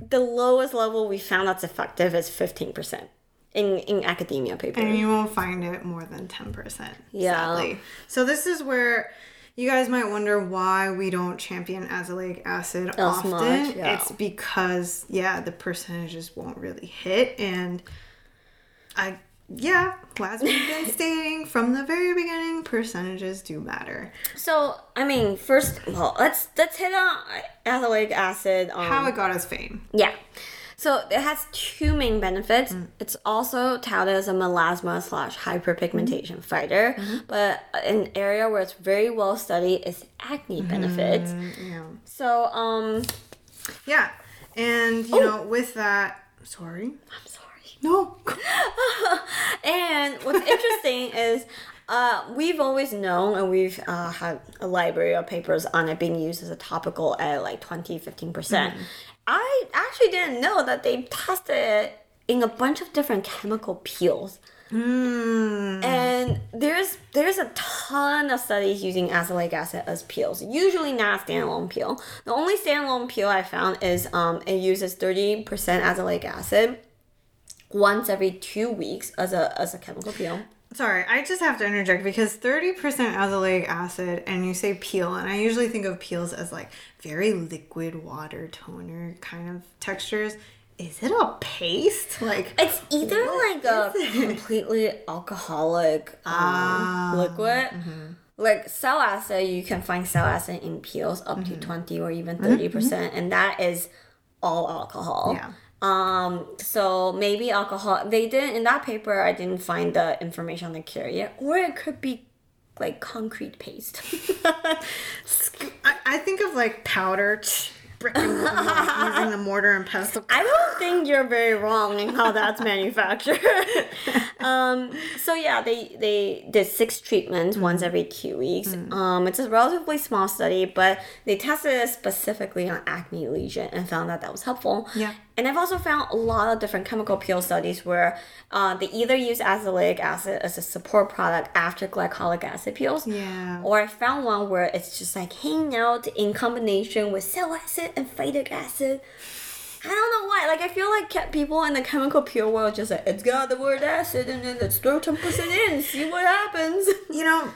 the lowest level we found that's effective is fifteen percent in in academia papers. and you won't find it more than 10% Yeah. sadly so this is where you guys might wonder why we don't champion azelaic acid As often much, yeah. it's because yeah the percentages won't really hit and i yeah as we've been stating from the very beginning percentages do matter So I mean, first, well, let's let's hit on azelaic acid. Um, how it got us fame yeah. So it has two main benefits. Mm. It's also touted as a melasma slash hyperpigmentation fighter, Mm-hmm. but an area where it's very well studied is acne benefits. yeah So um, yeah and you know with that sorry I'm sorry. no And what's interesting is uh, we've always known and we've uh, had a library of papers on it being used as a topical at like 20 15%. percent I actually didn't know that they tested it in a bunch of different chemical peels. mm. And there's there's a ton of studies using azelaic acid as peels. Usually not a standalone peel. The only standalone peel I found is um, it uses 30% azelaic acid once every two weeks as a as a chemical peel. Sorry, I just have to interject because 30% azelaic acid and you say peel, and I usually think of peels as like very liquid water toner kind of textures. Is it a paste? Like, It's either like a it? completely alcoholic um, Ah, liquid. Like cell acid, you can find cell acid in peels up to 20 or even 30%, percent and that is all alcohol. Yeah. Um, so maybe alcohol, they didn't, in that paper, I didn't find the information on the cure yet, or it could be like concrete paste. I, I think of like powder, brick and mortar, using the mortar and pestle. I don't think you're very wrong in how that's manufactured. um, so yeah, they they did six treatments Mm. once every two weeks. Um, it's a relatively small study, but they tested it specifically on acne lesion and found that that was helpful. Yeah. And I've also found a lot of different chemical peel studies where uh, they either use azelaic acid as a support product after glycolic acid peels. Yeah. Or I found one where it's just like hanging out in combination with cell acid and phytic acid. I don't know why. Like I feel like people in the chemical peel world just like it's got the word acid and then let's throw ten percent in, see what happens. You know,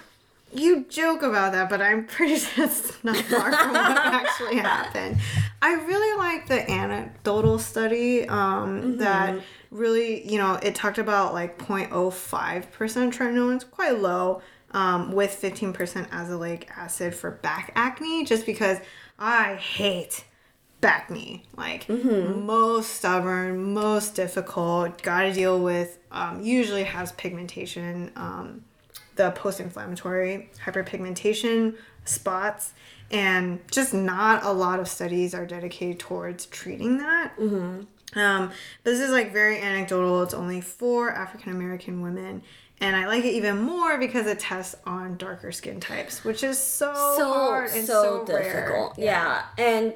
you joke about that, but I'm pretty sure it's not far from what actually happened. I really like the anecdotal study um, that really, you know, it talked about like 0.05% tretinoin. Quite low um, with 15% azelaic acid for back acne, just because I hate bacne. Like most stubborn, most difficult, gotta deal with, um, usually has pigmentation. Um, the post-inflammatory hyperpigmentation spots and just not a lot of studies are dedicated towards treating that um, but this is like very anecdotal it's only for african american women and i like it even more because it tests on darker skin types which is so, so hard and so, so, rare. difficult. Yeah. and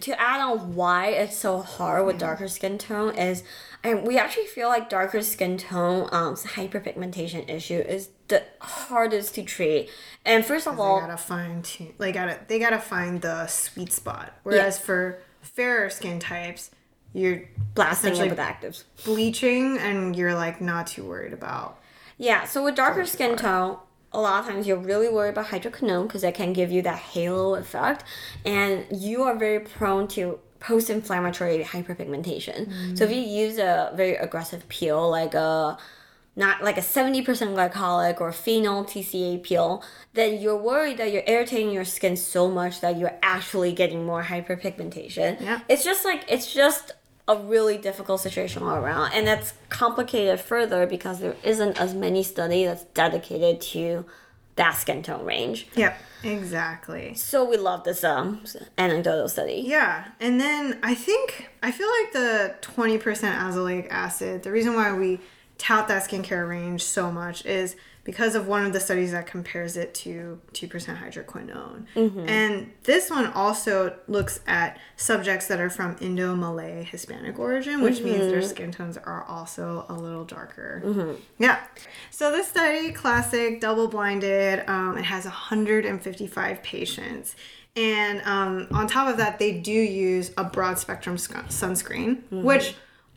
to add on why it's so hard with darker skin tone is, and we actually feel like darker skin tone, um, hyperpigmentation issue is the hardest to treat. And first of all, they gotta find tune like gotta they gotta find the sweet spot whereas for fairer skin types you're blasting it with actives. bleaching and you're like not too worried about Yeah, so with darker skin tone, a lot of times you're really worried about hydroquinone because it can give you that halo effect, and you are very prone to post-inflammatory hyperpigmentation. So mm. if you use a very aggressive peel like a not like a 70% glycolic or phenol TCA peel, then you're worried that you're irritating your skin so much that you're actually getting more hyperpigmentation. Yeah. It's just like it's just a really difficult situation all around and that's complicated further because there isn't as many study that's dedicated to that skin tone range Yep, exactly. so we love this um anecdotal study Yeah, and then I think I feel like the twenty percent azelaic acid. The reason why we tout that skincare range so much is because of one of the studies that compares it to two percent hydroquinone, and this one also looks at subjects that are from Indo-Malay Hispanic origin, which means their skin tones are also a little darker. Yeah. So this study, classic, double-blinded. Um, it has 155 patients. And um, on top of that, they do use a broad spectrum sc- sunscreen, which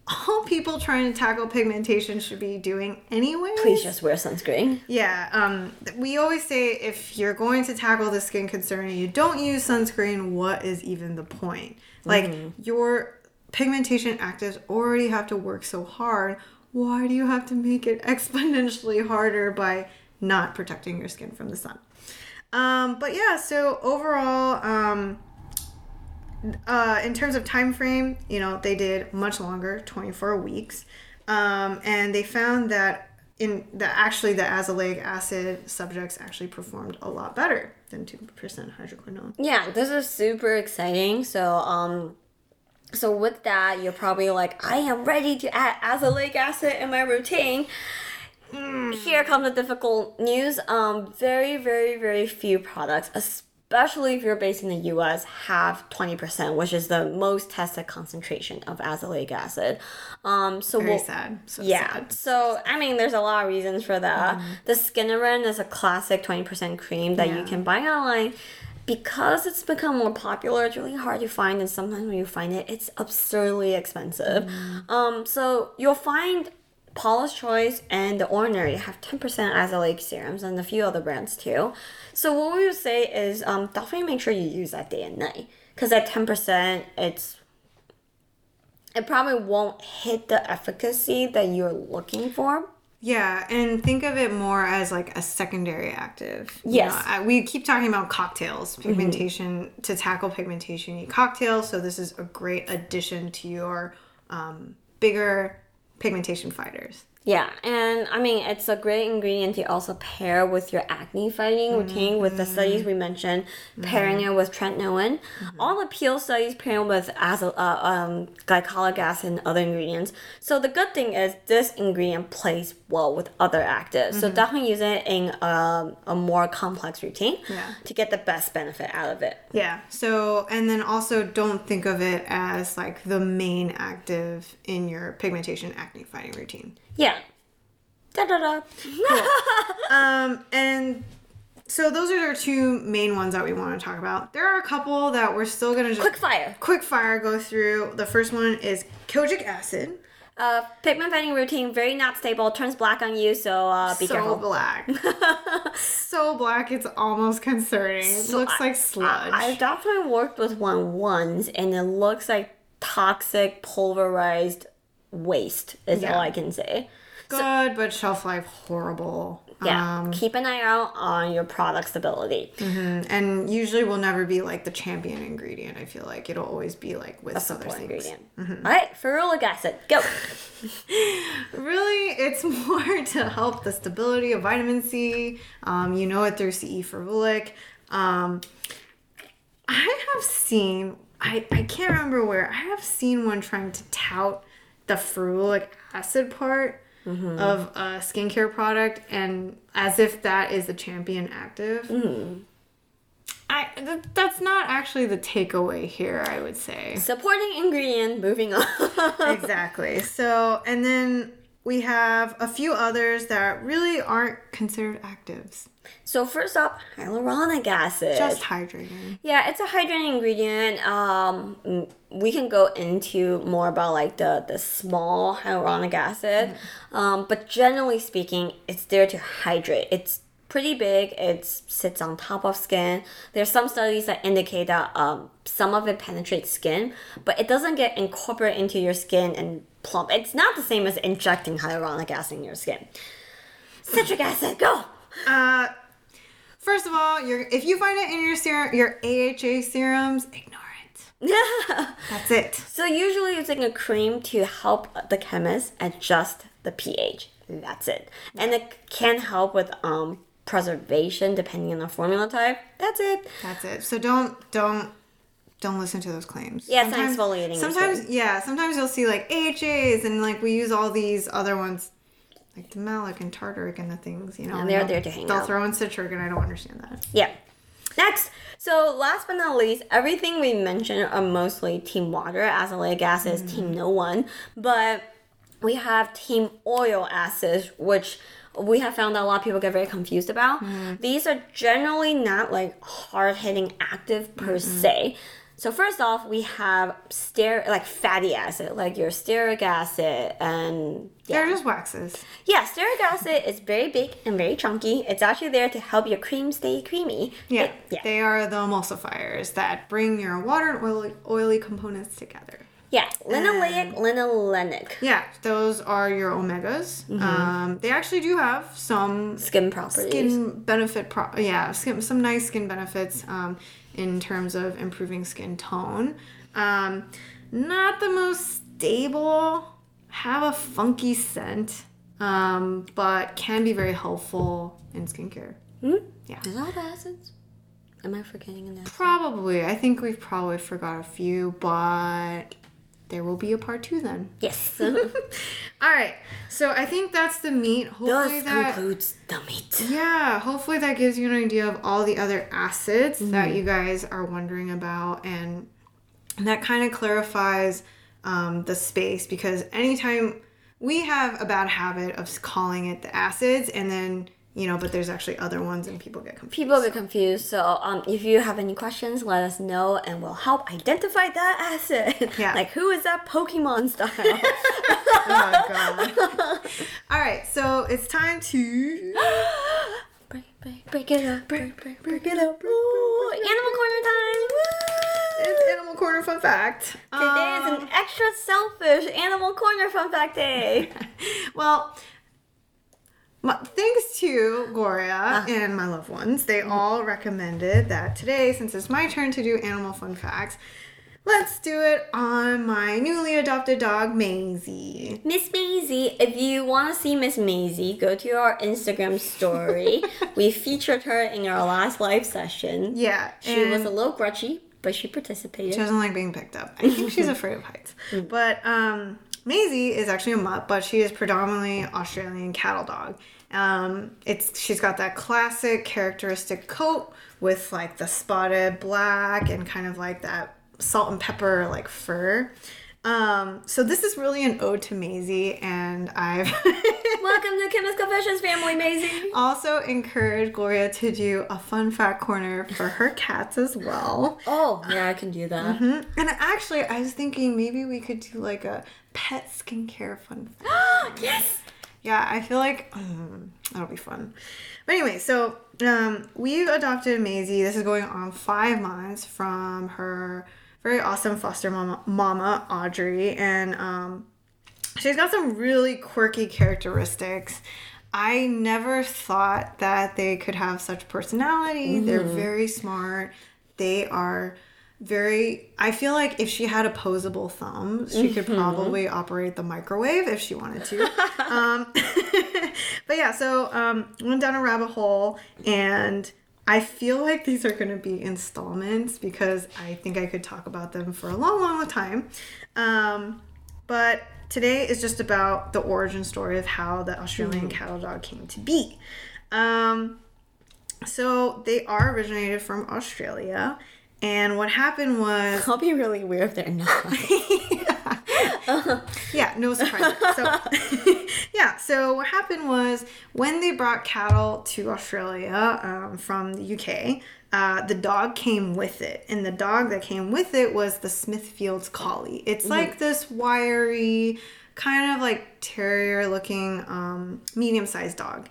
all people trying to tackle pigmentation should be doing anyway. please just wear sunscreen Yeah, um, we always say if you're going to tackle the skin concern and you don't use sunscreen, what is even the point? Like your pigmentation actives already have to work so hard. Why do you have to make it exponentially harder by not protecting your skin from the sun? Um, but yeah, so overall, um, uh, in terms of time frame, you know, they did much longer, 24 weeks. Um, and they found that in that actually the azelaic acid subjects actually performed a lot better than 2% hydroquinone. yeah this is super exciting so um so with that you're probably like i am ready to add azelaic acid in my routine here comes the difficult news. Um, very, very, very few products, especially if you're based in the US, have 20%, which is the most tested concentration of azelaic acid. Um, so Very we'll, sad. So yeah. sad. So I mean, there's a lot of reasons for that. The Skinoren is a classic 20% cream that you can buy online. Because it's become more popular, it's really hard to find, and sometimes when you find it, it's absurdly expensive. Um, so you'll find Paula's Choice and The Ordinary have 10% azelaic serums and a few other brands too. So what we would say is um, definitely make sure you use that day and night. Because at 10%, it's it probably won't hit the efficacy that you're looking for. Yeah, and think of it more as like a secondary active. You Yes. know, I- we keep talking about cocktails, pigmentation. To tackle pigmentation, you need cocktails. So this is a great addition to your um, bigger pigmentation fighters. Yeah, and I mean it's a great ingredient to also pair with your acne fighting routine. With the studies we mentioned, pairing it with tretinoin, all the peel studies pairing with azel- uh, um, glycolic acid and other ingredients. So the good thing is this ingredient plays well with other actives. So definitely use it in um, a more complex routine Yeah. to get the best benefit out of it. Yeah. So, and then also don't think of it as like the main active in your pigmentation acne fighting routine. Yeah. Da da da. Um, and so those are our two main ones that we want to talk about. There are a couple that we're still gonna just Quick fire. quick fire go through. The first one is kojic acid. Uh, pigment fighting routine, very not stable, turns black on you, so uh, be so careful. So black. so black, it's almost concerning. It looks like sludge. I, have definitely worked with one once, and it looks like toxic, pulverized waste, is Yeah. all I can say. Good, but shelf life horrible. Yeah, Um, keep an eye out on your product stability. and usually will never be like the champion ingredient. I feel like it'll always be like with other things. ingredient. Mm-hmm. All right, ferulic acid, go. Really, it's more to help the stability of vitamin C. Um, you know it through CE ferulic. Um, I have seen, I, I can't remember where, I have seen one trying to tout the ferulic acid part mm-hmm. of a skincare product and as if that is the champion active. Mm-hmm. I, th- that's not actually the takeaway here, I would say. Supporting ingredient, moving on. exactly. So, and then we have a few others that really aren't considered actives, so first up, hyaluronic acid. just hydrating. Yeah, it's a hydrating ingredient. Um, mm, we can go into more about like the the small hyaluronic acid, um, but generally speaking, it's there to hydrate. It's pretty big. It sits on top of skin. There's some studies that indicate that um, some of it penetrates skin, but it doesn't get incorporated into your skin and plump. It's not the same as injecting hyaluronic acid in your skin. Citric acid, go. Uh, first of all, you're, if you find it in your serum, your AHA serums, ignore it. That's it. So usually using a cream to help the chemist adjust the pH. That's it. And it can help with um preservation depending on the formula type. That's it. That's it. So don't don't don't listen to those claims. Yeah, it's not exfoliating Sometimes, yeah, sometimes you'll see like AHAs and like we use all these other ones, like the malic and tartaric and the things, you know. And they're they'll- there to hang They'll out. throw in citric, and I don't understand that. Yeah. Next. So last but not least, everything we mentioned are mostly team water. Azelaic acid is team mm-hmm. no one. But we have team oil acids, which we have found that a lot of people get very confused about. Mm-hmm. These are generally not like hard hitting active per se. So first off, we have ster like fatty acid, like your stearic acid and yeah. They're just waxes. Yeah, stearic acid is very big and very chunky. It's actually there to help your cream stay creamy. Yeah, It- yeah. they are the emulsifiers that bring your water and oily, oily components together. Yeah, linoleic, linolenic. Yeah, those are your omegas. Mm-hmm. Um, they actually do have some Skin properties. skin benefit. Pro- yeah, skin, some nice skin benefits um, in terms of improving skin tone. Um, not the most stable. Have a funky scent, um, but can be very helpful in skincare. Hmm? Yeah. Is that acids? Am I forgetting an acid? Probably. I think we've probably forgot a few, but there will be a part two then. Yes. All right. So I think that's the meat. Hopefully Thus that. concludes the meat. Yeah, hopefully that gives you an idea of all the other acids Mm-hmm. that you guys are wondering about, and that kind of clarifies um, the space because anytime we have a bad habit of calling it the acids, and then you know, but there's actually other ones, and people get confused. People get confused, so um, if you have any questions, let us know, and we'll help identify that acid. Yeah. like who is that Pokemon style? oh god! all right, so it's time to. break, break, break it up, break, break, break it up. Ooh, animal corner time. It's Animal Corner fun fact. Today is an extra selfish animal corner fun fact day. Well, my, thanks to Gloria Uh. and my loved ones, they all recommended that today, since it's my turn to do animal fun facts, let's do it on my newly adopted dog, Maisie. Miss Maisie, if you want to see Miss Maisie, go to our Instagram story. we featured her in our last live session. Yeah, She was a little grudgy, but she participated. She doesn't like being picked up. I think she's afraid of heights. But um, Maisie is actually a mutt, but she is predominantly Australian cattle dog. Um, it's she's got that classic characteristic coat with like the spotted black and kind of like that salt and pepper like fur. Um, so this is really an ode to Maisie, and I've Welcome to Chemist Confessions family, Maisie. also encouraged Gloria to do a fun fact corner for her cats as well. Oh, yeah, I can do that. Mhm. And actually, I was thinking maybe we could do like a pet skincare fun fact. yes. Yeah, I feel like um, that'll be fun. But anyway, so um, we've adopted Maisie. This is going on five months from her very awesome foster mama, mama Audrey, and um, she's got some really quirky characteristics. I never thought that they could have such personality. They're very smart. They are very I feel like if she had opposable thumbs, she could probably operate the microwave if she wanted to. um, but yeah, so um, went down a rabbit hole and I feel like these are going to be installments because I think I could talk about them for a long, long time. Um, but today is just about the origin story of how the Australian cattle dog came to be. Um, so they are originated from Australia. And what happened was I'll be really weird if they're not. yeah, no surprise. So, yeah, so what happened was when they brought cattle to Australia um, from the UK, uh, the dog came with it. And the dog that came with it was the Smithfield's Collie. It's like this wiry, kind of like terrier looking um, medium sized dog.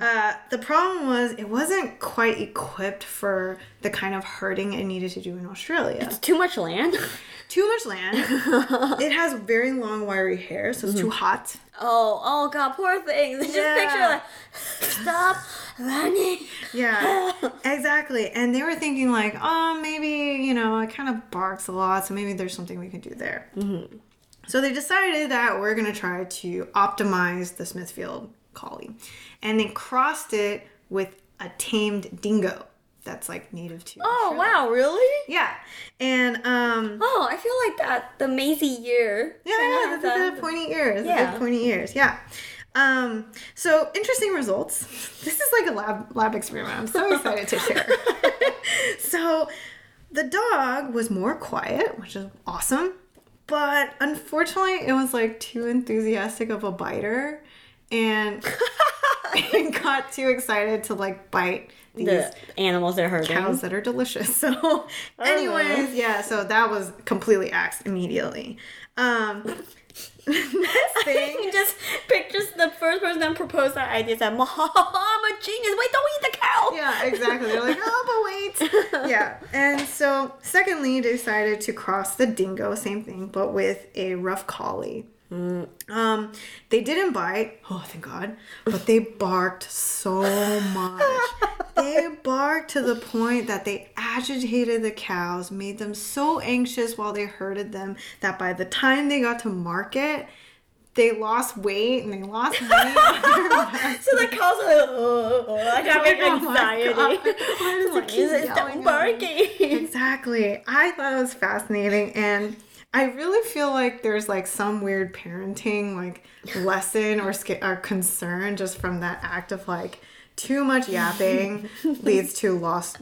Uh, the problem was it wasn't quite equipped for the kind of herding it needed to do in Australia It's too much land. too much land. it has very long, wiry hair, so it's too mm-hmm. hot. Oh, oh god, poor thing. Just Yeah. picture like, stop running. Yeah, exactly. And they were thinking like, oh, maybe you know, it kind of barks a lot, so maybe there's something we can do there. Mm-hmm. So they decided that we're gonna try to optimize the Smithfield Collie, and they crossed it with a tamed dingo that's like native to. Oh Australia. wow, really? Yeah, and um. Oh, I feel like that the Maisie year. Yeah, yeah, has the, the, that- the pointy ears. Yeah. big pointy ears. Yeah. Um, so interesting results. This is like a lab lab experiment. I'm so excited to share. so the dog was more quiet, which is awesome. But unfortunately it was like too enthusiastic of a biter and it got too excited to like bite these the animals that are hurting. cows that are delicious. So, anyways, yeah, so that was completely axed immediately. Um, next thing, He just pictures the first person that proposed that idea said, Mom, I'm a genius. Wait, don't eat the cow. yeah, exactly. They're like, oh, but wait. Yeah, and so secondly, decided to cross the dingo, same thing, but with a rough collie. Um, they didn't bite. Oh, thank God! But they barked so much. they barked to the point that they agitated the cows, made them so anxious while they herded them that by the time they got to market, they lost weight and they lost money. So the cows are like, oh, I got like Oh anxiety. God. Why does it keep is it yelling stop at me? barking? Exactly. I thought it was fascinating and I really feel like there's like some weird parenting like lesson or sca- or concern just from that act of like too much yapping leads to lost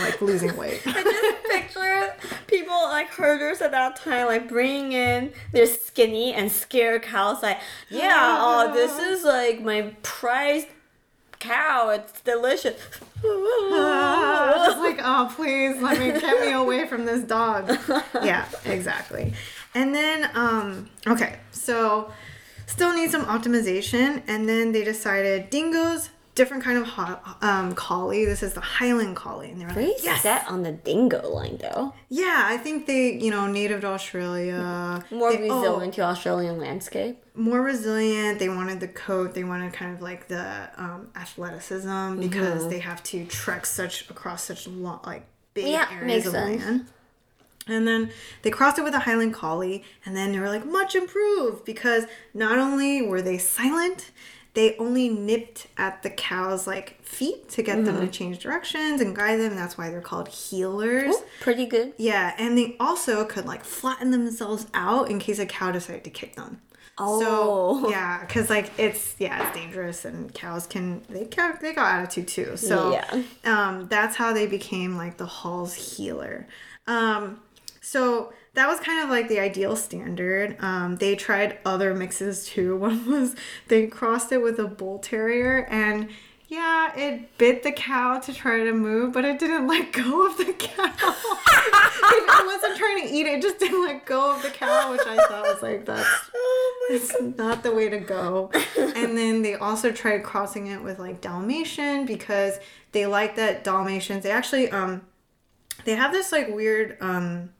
like losing weight. I just picture people like herders at that time, like bringing in their skinny and scared cows. Like, yeah, oh, this is like my prized cow. It's delicious. Just like, oh, please let me get me away from this dog. Yeah, exactly. And then, um, okay, so still need some optimization. And then they decided dingoes, different kind of ho- um, collie. This is the Highland collie, and they're Very like, yes, set on the dingo line though. yeah. I think they, you know, native to Australia, More They- oh, resilient to Australian landscape. more resilient. They wanted the coat. They wanted kind of like the um, athleticism because Mm-hmm. they have to trek such across such long, like big Yeah, areas makes of sense. land. And then they crossed it with a Highland Collie, and then they were like much improved because not only were they silent, they only nipped at the cow's like feet to get Mm-hmm. them to change directions and guide them, and that's why they're called heelers. Pretty good. Yeah, and they also could like flatten themselves out in case a cow decided to kick them. Oh. So yeah, because like it's yeah, it's dangerous, and cows can they can, they got attitude too. So Yeah. um, that's how they became like the Hall's Heeler. Um, so that was kind of like the ideal standard. Um, they tried other mixes too. One was they crossed it with a bull terrier and yeah, it bit the cow to try to move, but it didn't let go of the cow. it wasn't trying to eat it, it just didn't let go of the cow, which I thought was like that's Oh it's not the way to go. and then they also tried crossing it with like Dalmatian because they like that Dalmatians. They actually um they have this like weird um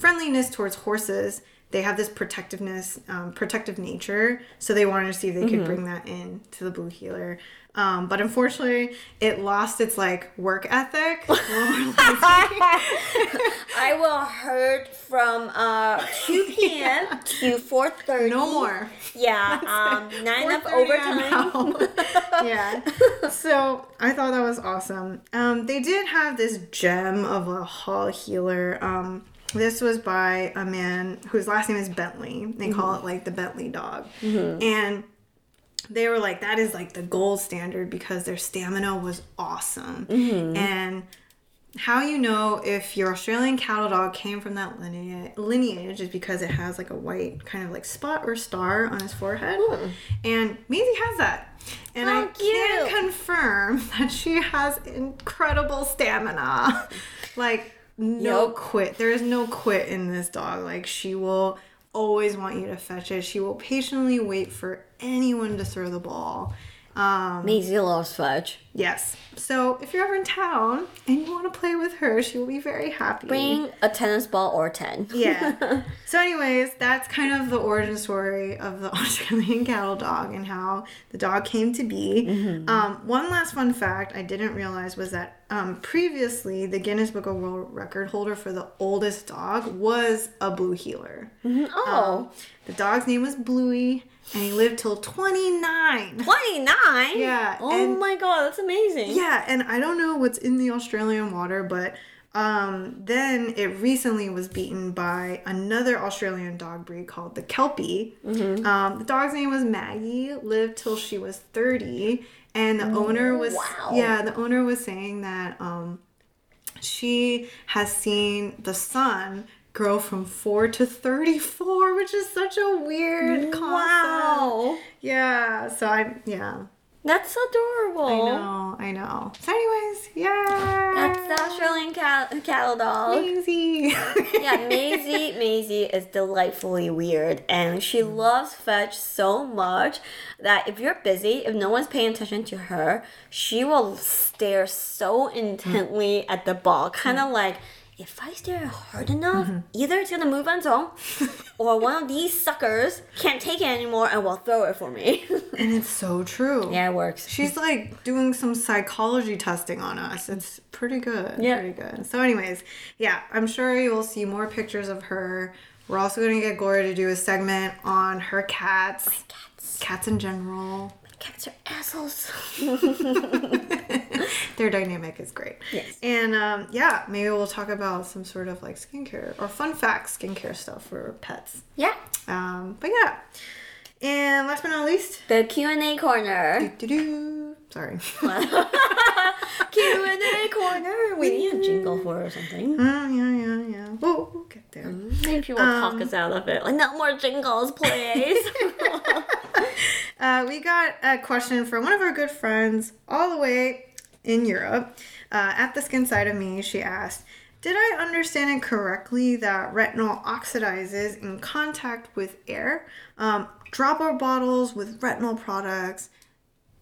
friendliness towards horses. They have this protectiveness, um, protective nature. So they wanted to see if they could bring that in to the blue heeler. Um, but unfortunately, it lost its like work ethic. I will hurt from uh 2 p.m. to 4:30. no more. Yeah, um, not enough 4:30 overtime. Yeah. So I thought that was awesome. Um, they did have this gem of a hall Heeler. Um, this was by a man whose last name is Bentley. They call mm-hmm. it like the Bentley dog. Mm-hmm. And they were like, that is like the gold standard because their stamina was awesome. Mm-hmm. And how you know if your Australian cattle dog came from that lineage, lineage is because it has like a white kind of like spot or star on his forehead. Hmm. And Maisie has that. And I How can cute. confirm that she has incredible stamina. like no Yup. quit. There is no quit in this dog. Like she will always want you to fetch it. She will patiently wait for anyone to throw the ball. Um, Maisie loves fudge. Yes. So if you're ever in town and you want to play with her, she will be very happy. Bring a tennis ball or 10. Yeah. so, anyways, that's kind of the origin story of the Australian cattle dog and how the dog came to be. Um, one last fun fact I didn't realize was that um, previously the Guinness Book of World Record holder for the oldest dog was a blue heeler. Oh, The dog's name was Bluey, and he lived till 29. 29? Yeah, Oh and- my god, that's amazing. Yeah, and I don't know what's in the Australian water, but um, then it recently was beaten by another Australian dog breed called the Kelpie. Um, the dog's name was Maggie, lived till she was 30, and the owner was Wow. yeah, the owner was saying that um, she has seen the son grow from 4 to 34, which is such a weird concept. Wow. Yeah, so I'm, yeah. That's adorable. I know, I know. So, anyways, yeah. That's the Australian cat- cattle dog. Maisie. yeah, Maisie, Maisie is delightfully weird, and she loves fetch so much that if you're busy, if no one's paying attention to her, she will stare so intently at the ball, kind of mm. like. If I stare hard enough, mm-hmm. either it's gonna move on its own, or one of these suckers can't take it anymore and will throw it for me. and it's so true. yeah, it works. She's like doing some psychology testing on us. It's pretty good. Yeah. Pretty good. So, anyways, yeah, I'm sure you will see more pictures of her. We're also to get Gloria to do a segment on her cats, Cats. cats in general. Cats are assholes. Their dynamic is great. Yes. And um, yeah, maybe we'll talk about some sort of like skincare or fun facts skincare stuff for pets. yeah. Um, but yeah. And last but not least, The Q and A corner. doo-doo. sorry. Q and A corner. We need a jingle for it or something. Uh, yeah, yeah, yeah. We'll, we'll get there. Maybe people will talk us out of it. Like, no more jingles, please. Uh, we got a question from one of our good friends all the way in Europe. Uh, at the skin side of me, she asked, Did I understand it correctly that retinol oxidizes in contact with air? Um, dropper bottles with retinol products,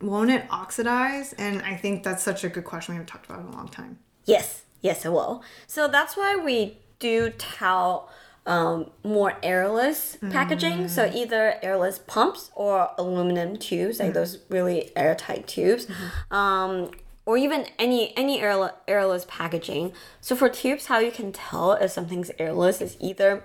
won't it oxidize? And I think that's such a good question we haven't talked about in a long time. yes, yes, it will. So that's why we do tout um, more airless packaging. So either airless pumps or aluminum tubes, like those really airtight tubes. Um, or even any any airle- airless packaging. So for tubes, how you can tell if something's airless is either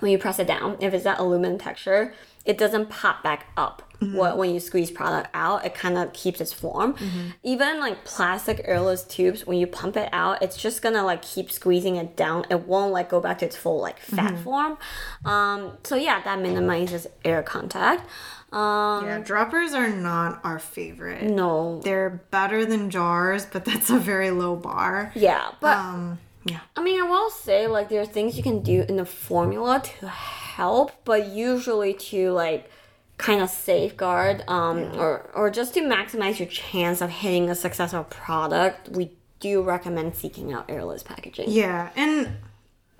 when you press it down, if it's that aluminum texture, it doesn't pop back up. Wh- When you squeeze product out, it kind of keeps its form. Even like plastic airless tubes, when you pump it out, it's just gonna like keep squeezing it down. It won't like go back to its full like fat form. Um, so yeah, that minimizes air contact. Um, Yeah, droppers are not our favorite. no, They're better than jars, but that's a very low bar. yeah, but Um, Yeah. I mean, I will say like there are things you can do in the formula to help, but usually to like kind of safeguard um or or just to maximize your chance of hitting a successful product, we do recommend seeking out airless packaging. Yeah, and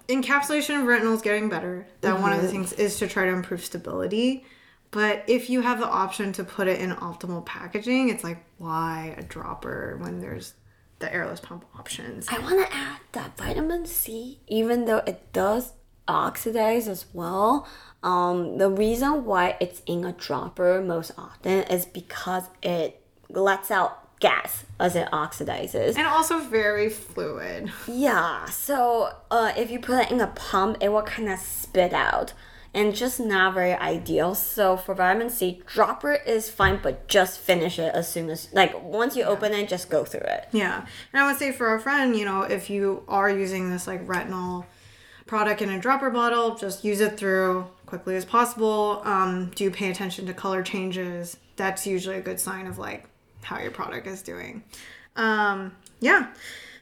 encapsulation of retinol is getting better. That one of the things is to try to improve stability. But if you have the option to put it in optimal packaging, it's like why a dropper when there's the airless pump options. I want to add that vitamin C, even though it does oxidize as well, um, the reason why it's in a dropper most often is because it lets out gas as it oxidizes. And also very fluid. Yeah, so uh, if you put it in a pump, it will kind of spit out. And just not very ideal. So for vitamin C, dropper is fine, but just finish it as soon as like once you open it, just go through it. Yeah. And I would say for a friend, you know, if you are using this like retinol product in a dropper bottle, just use it through quickly as possible. Um, do pay attention to color changes. That's usually a good sign of like how your product is doing. Um, yeah.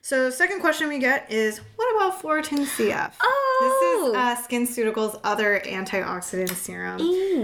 So second question we get is what about Phloretin CF? Oh, This is uh, SkinCeuticals' other antioxidant serum.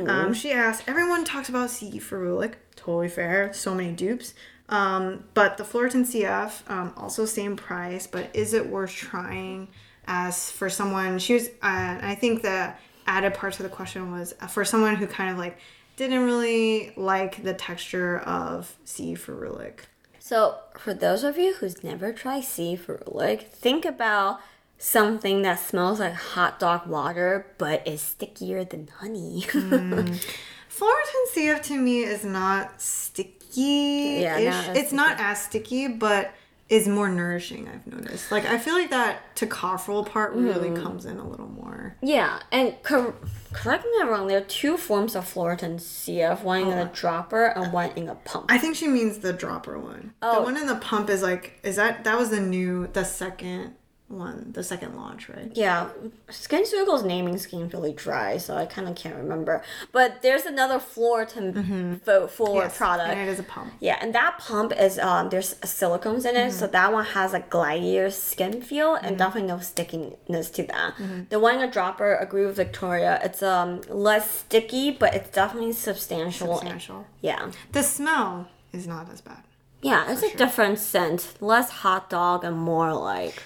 Um, she asked, everyone talks about C. ferulic. Totally fair. So many dupes. Um, but the Phloretin CF, um, also same price, but is it worth trying? As for someone, she was, uh, I think the added part to the question was uh, for someone who kind of like didn't really like the texture of C. ferulic. So, for those of you who's never tried C ferulic, think about something that smells like hot dog water but is stickier than honey. Phloretin CF to me is not sticky. Yeah, not it's not as sticky, but is more nourishing. I've noticed. Like I feel like that tocopherol part really Mm. comes in a little more. yeah, and cor- correct me if I'm wrong, there are two forms of Phloretin CF one in a dropper and one in a pump. I think she means the dropper one. The Oh. one in the pump is like is that that was the new the second one, the second launch, right? Yeah, SkinCeuticals naming scheme's really dry, so I kind of can't remember. But there's another Phloretin fo- for Yes, product. And it is a pump. Yeah, and that pump is um there's silicones in it, so that one has a glidier skin feel and definitely no stickiness to that. The one in a dropper, agree with Victoria, it's um less sticky, but it's definitely substantial. Substantial. Yeah. The smell is not as bad. Yeah, it's a different scent. Less hot dog and more like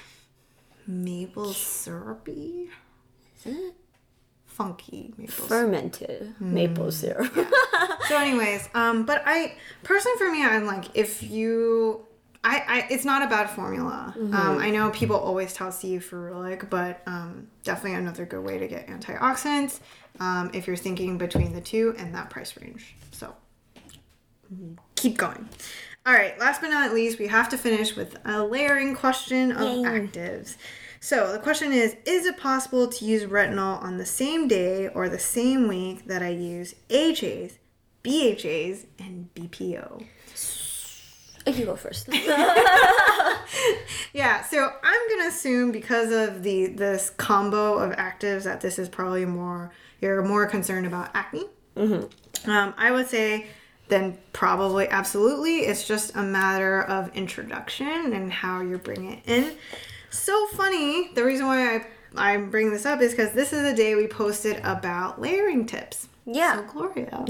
Maple syrupy. is it Funky maple syrup. fermented maple syrup. So, anyways, um, but I personally, for me, I'm like, if you, I, I, it's not a bad formula. Um, I know people always tout C ferulic, but um, definitely another good way to get antioxidants. Um, if you're thinking between the two and that price range, so keep going. All right, last but not least, we have to finish with a layering question of Yay. actives. So the question is Is it possible to use retinol on the same day or the same week that I use AHAs, BHAs, and BPO? you go first. Yeah, so I'm gonna assume because of the this combo of actives that this is probably more you're more concerned about acne. Mm-hmm. Um, I would say then probably absolutely it's just a matter of introduction and how you bring it in. So funny. The reason why I I bring this up is because this is the day we posted about layering tips. Yeah. So Gloria,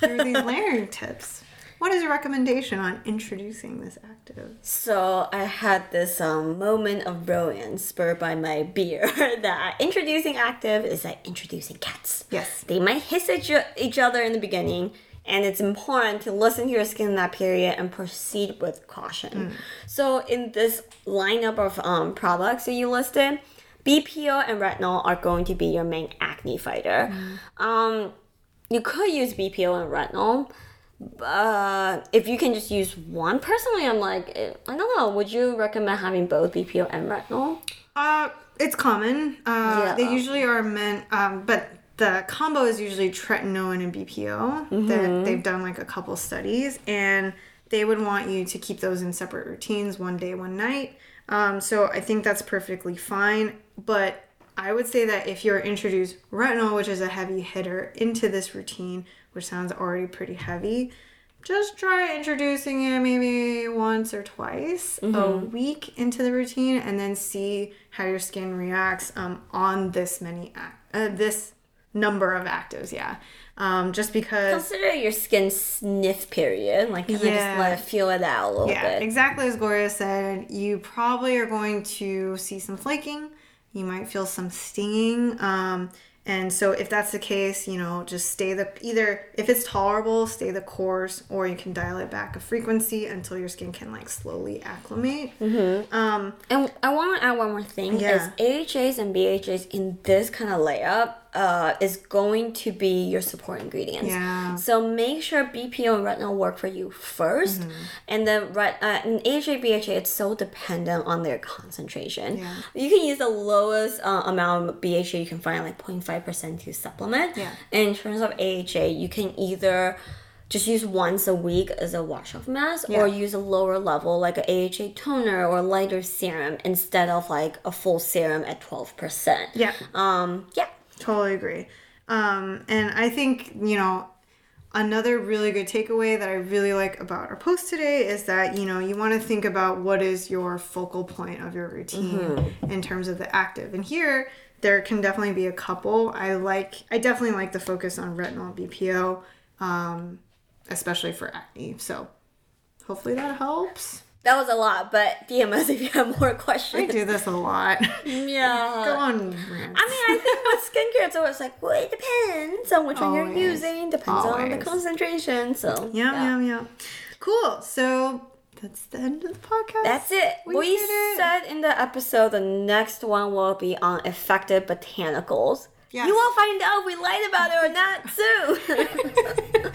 through these layering tips, what is your recommendation on introducing this active? So I had this um, moment of brilliance spurred by my beer that introducing active is like introducing cats. Yes. They might hiss at each- each other in the beginning, and it's important to listen to your skin in that period and proceed with caution. So in this lineup of um, products that you listed, BPO and retinol are going to be your main acne fighter. Um, you could use BPO and retinol. Uh, if you can just use one, personally, I'm like, eh, I don't know. Would you recommend having both BPO and retinol? Uh, it's common. Uh, Yeah. They usually are meant, um, but the combo is usually tretinoin and BPO. That they've done like a couple studies, and they would want you to keep those in separate routines, one day, one night. Um, so I think that's perfectly fine. But I would say that if you're introduced retinol, which is a heavy hitter, into this routine, which sounds already pretty heavy, just try introducing it maybe once or twice a Mm-hmm. week into the routine and then see how your skin reacts um, on this many uh, this number of actives yeah um, just because Consider your skin sniff period. Like, Yeah. just let it feel it out a little yeah bit. exactly as gloria said you probably are going to see some flaking you might feel some stinging um, and so if that's the case you know just stay the either if it's tolerable stay the course or you can dial it back a frequency until your skin can like slowly acclimate um, And I want to add one more thing: Yeah. is AHAs and BHAs in this kind of layup uh, is going to be your support ingredients. Yeah. So make sure BPO and retinol work for you 1st Mm-hmm. and then uh, in AHA BHA it's so dependent on their concentration. Yeah. You can use the lowest uh, amount of BHA you can find, like 0.5 percent to supplement. Yeah. In terms of AHA, you can either just use once a week as a wash off mask or use a lower level like a AHA toner or lighter serum instead of like a full serum at 12%. yeah Um yeah. Totally agree. Um, and I think, you know, another really good takeaway that I really like about our post today is that, you know, you want to think about what is your focal point of your routine in terms of the active. And here, there can definitely be a couple. I like, I definitely like the focus on retinol BPO, um, especially for acne. So hopefully that helps. That was a lot, but DM us if you have more questions. I do this a lot. Yeah. Go on, rants. I mean, I think with skincare, it's always like, well, it depends on which one you're using, depends on the concentration. So, Yeah, yeah. yeah, yeah. Cool. So that's the end of the podcast. That's it. We We, did it. said in the episode the next one will be on effective botanicals. Yes. You will find out if we lied about it or not soon.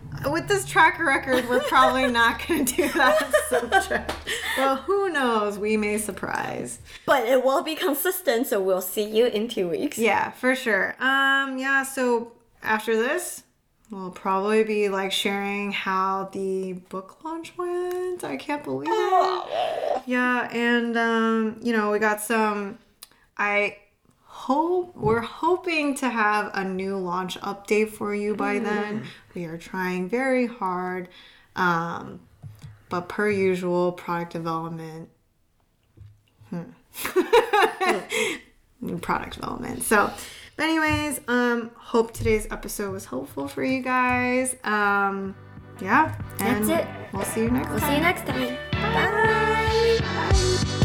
With this track record, we're probably not going to do that subject. Well, who knows? We may surprise. but it will be consistent, so we'll see you in two weeks. Yeah, for sure. Um, yeah. So after this, we'll probably be like sharing how the book launch went. I can't believe it. Yeah, and um, you know, we got some. I hope we're hoping to have a new launch update for you by then. We are trying very hard, um, but per usual, product development. Hmm. product development. So, but anyways, um, hope today's episode was helpful for you guys. Um, yeah, and That's it. We'll see you next We'll time. see you next time. Bye. Bye.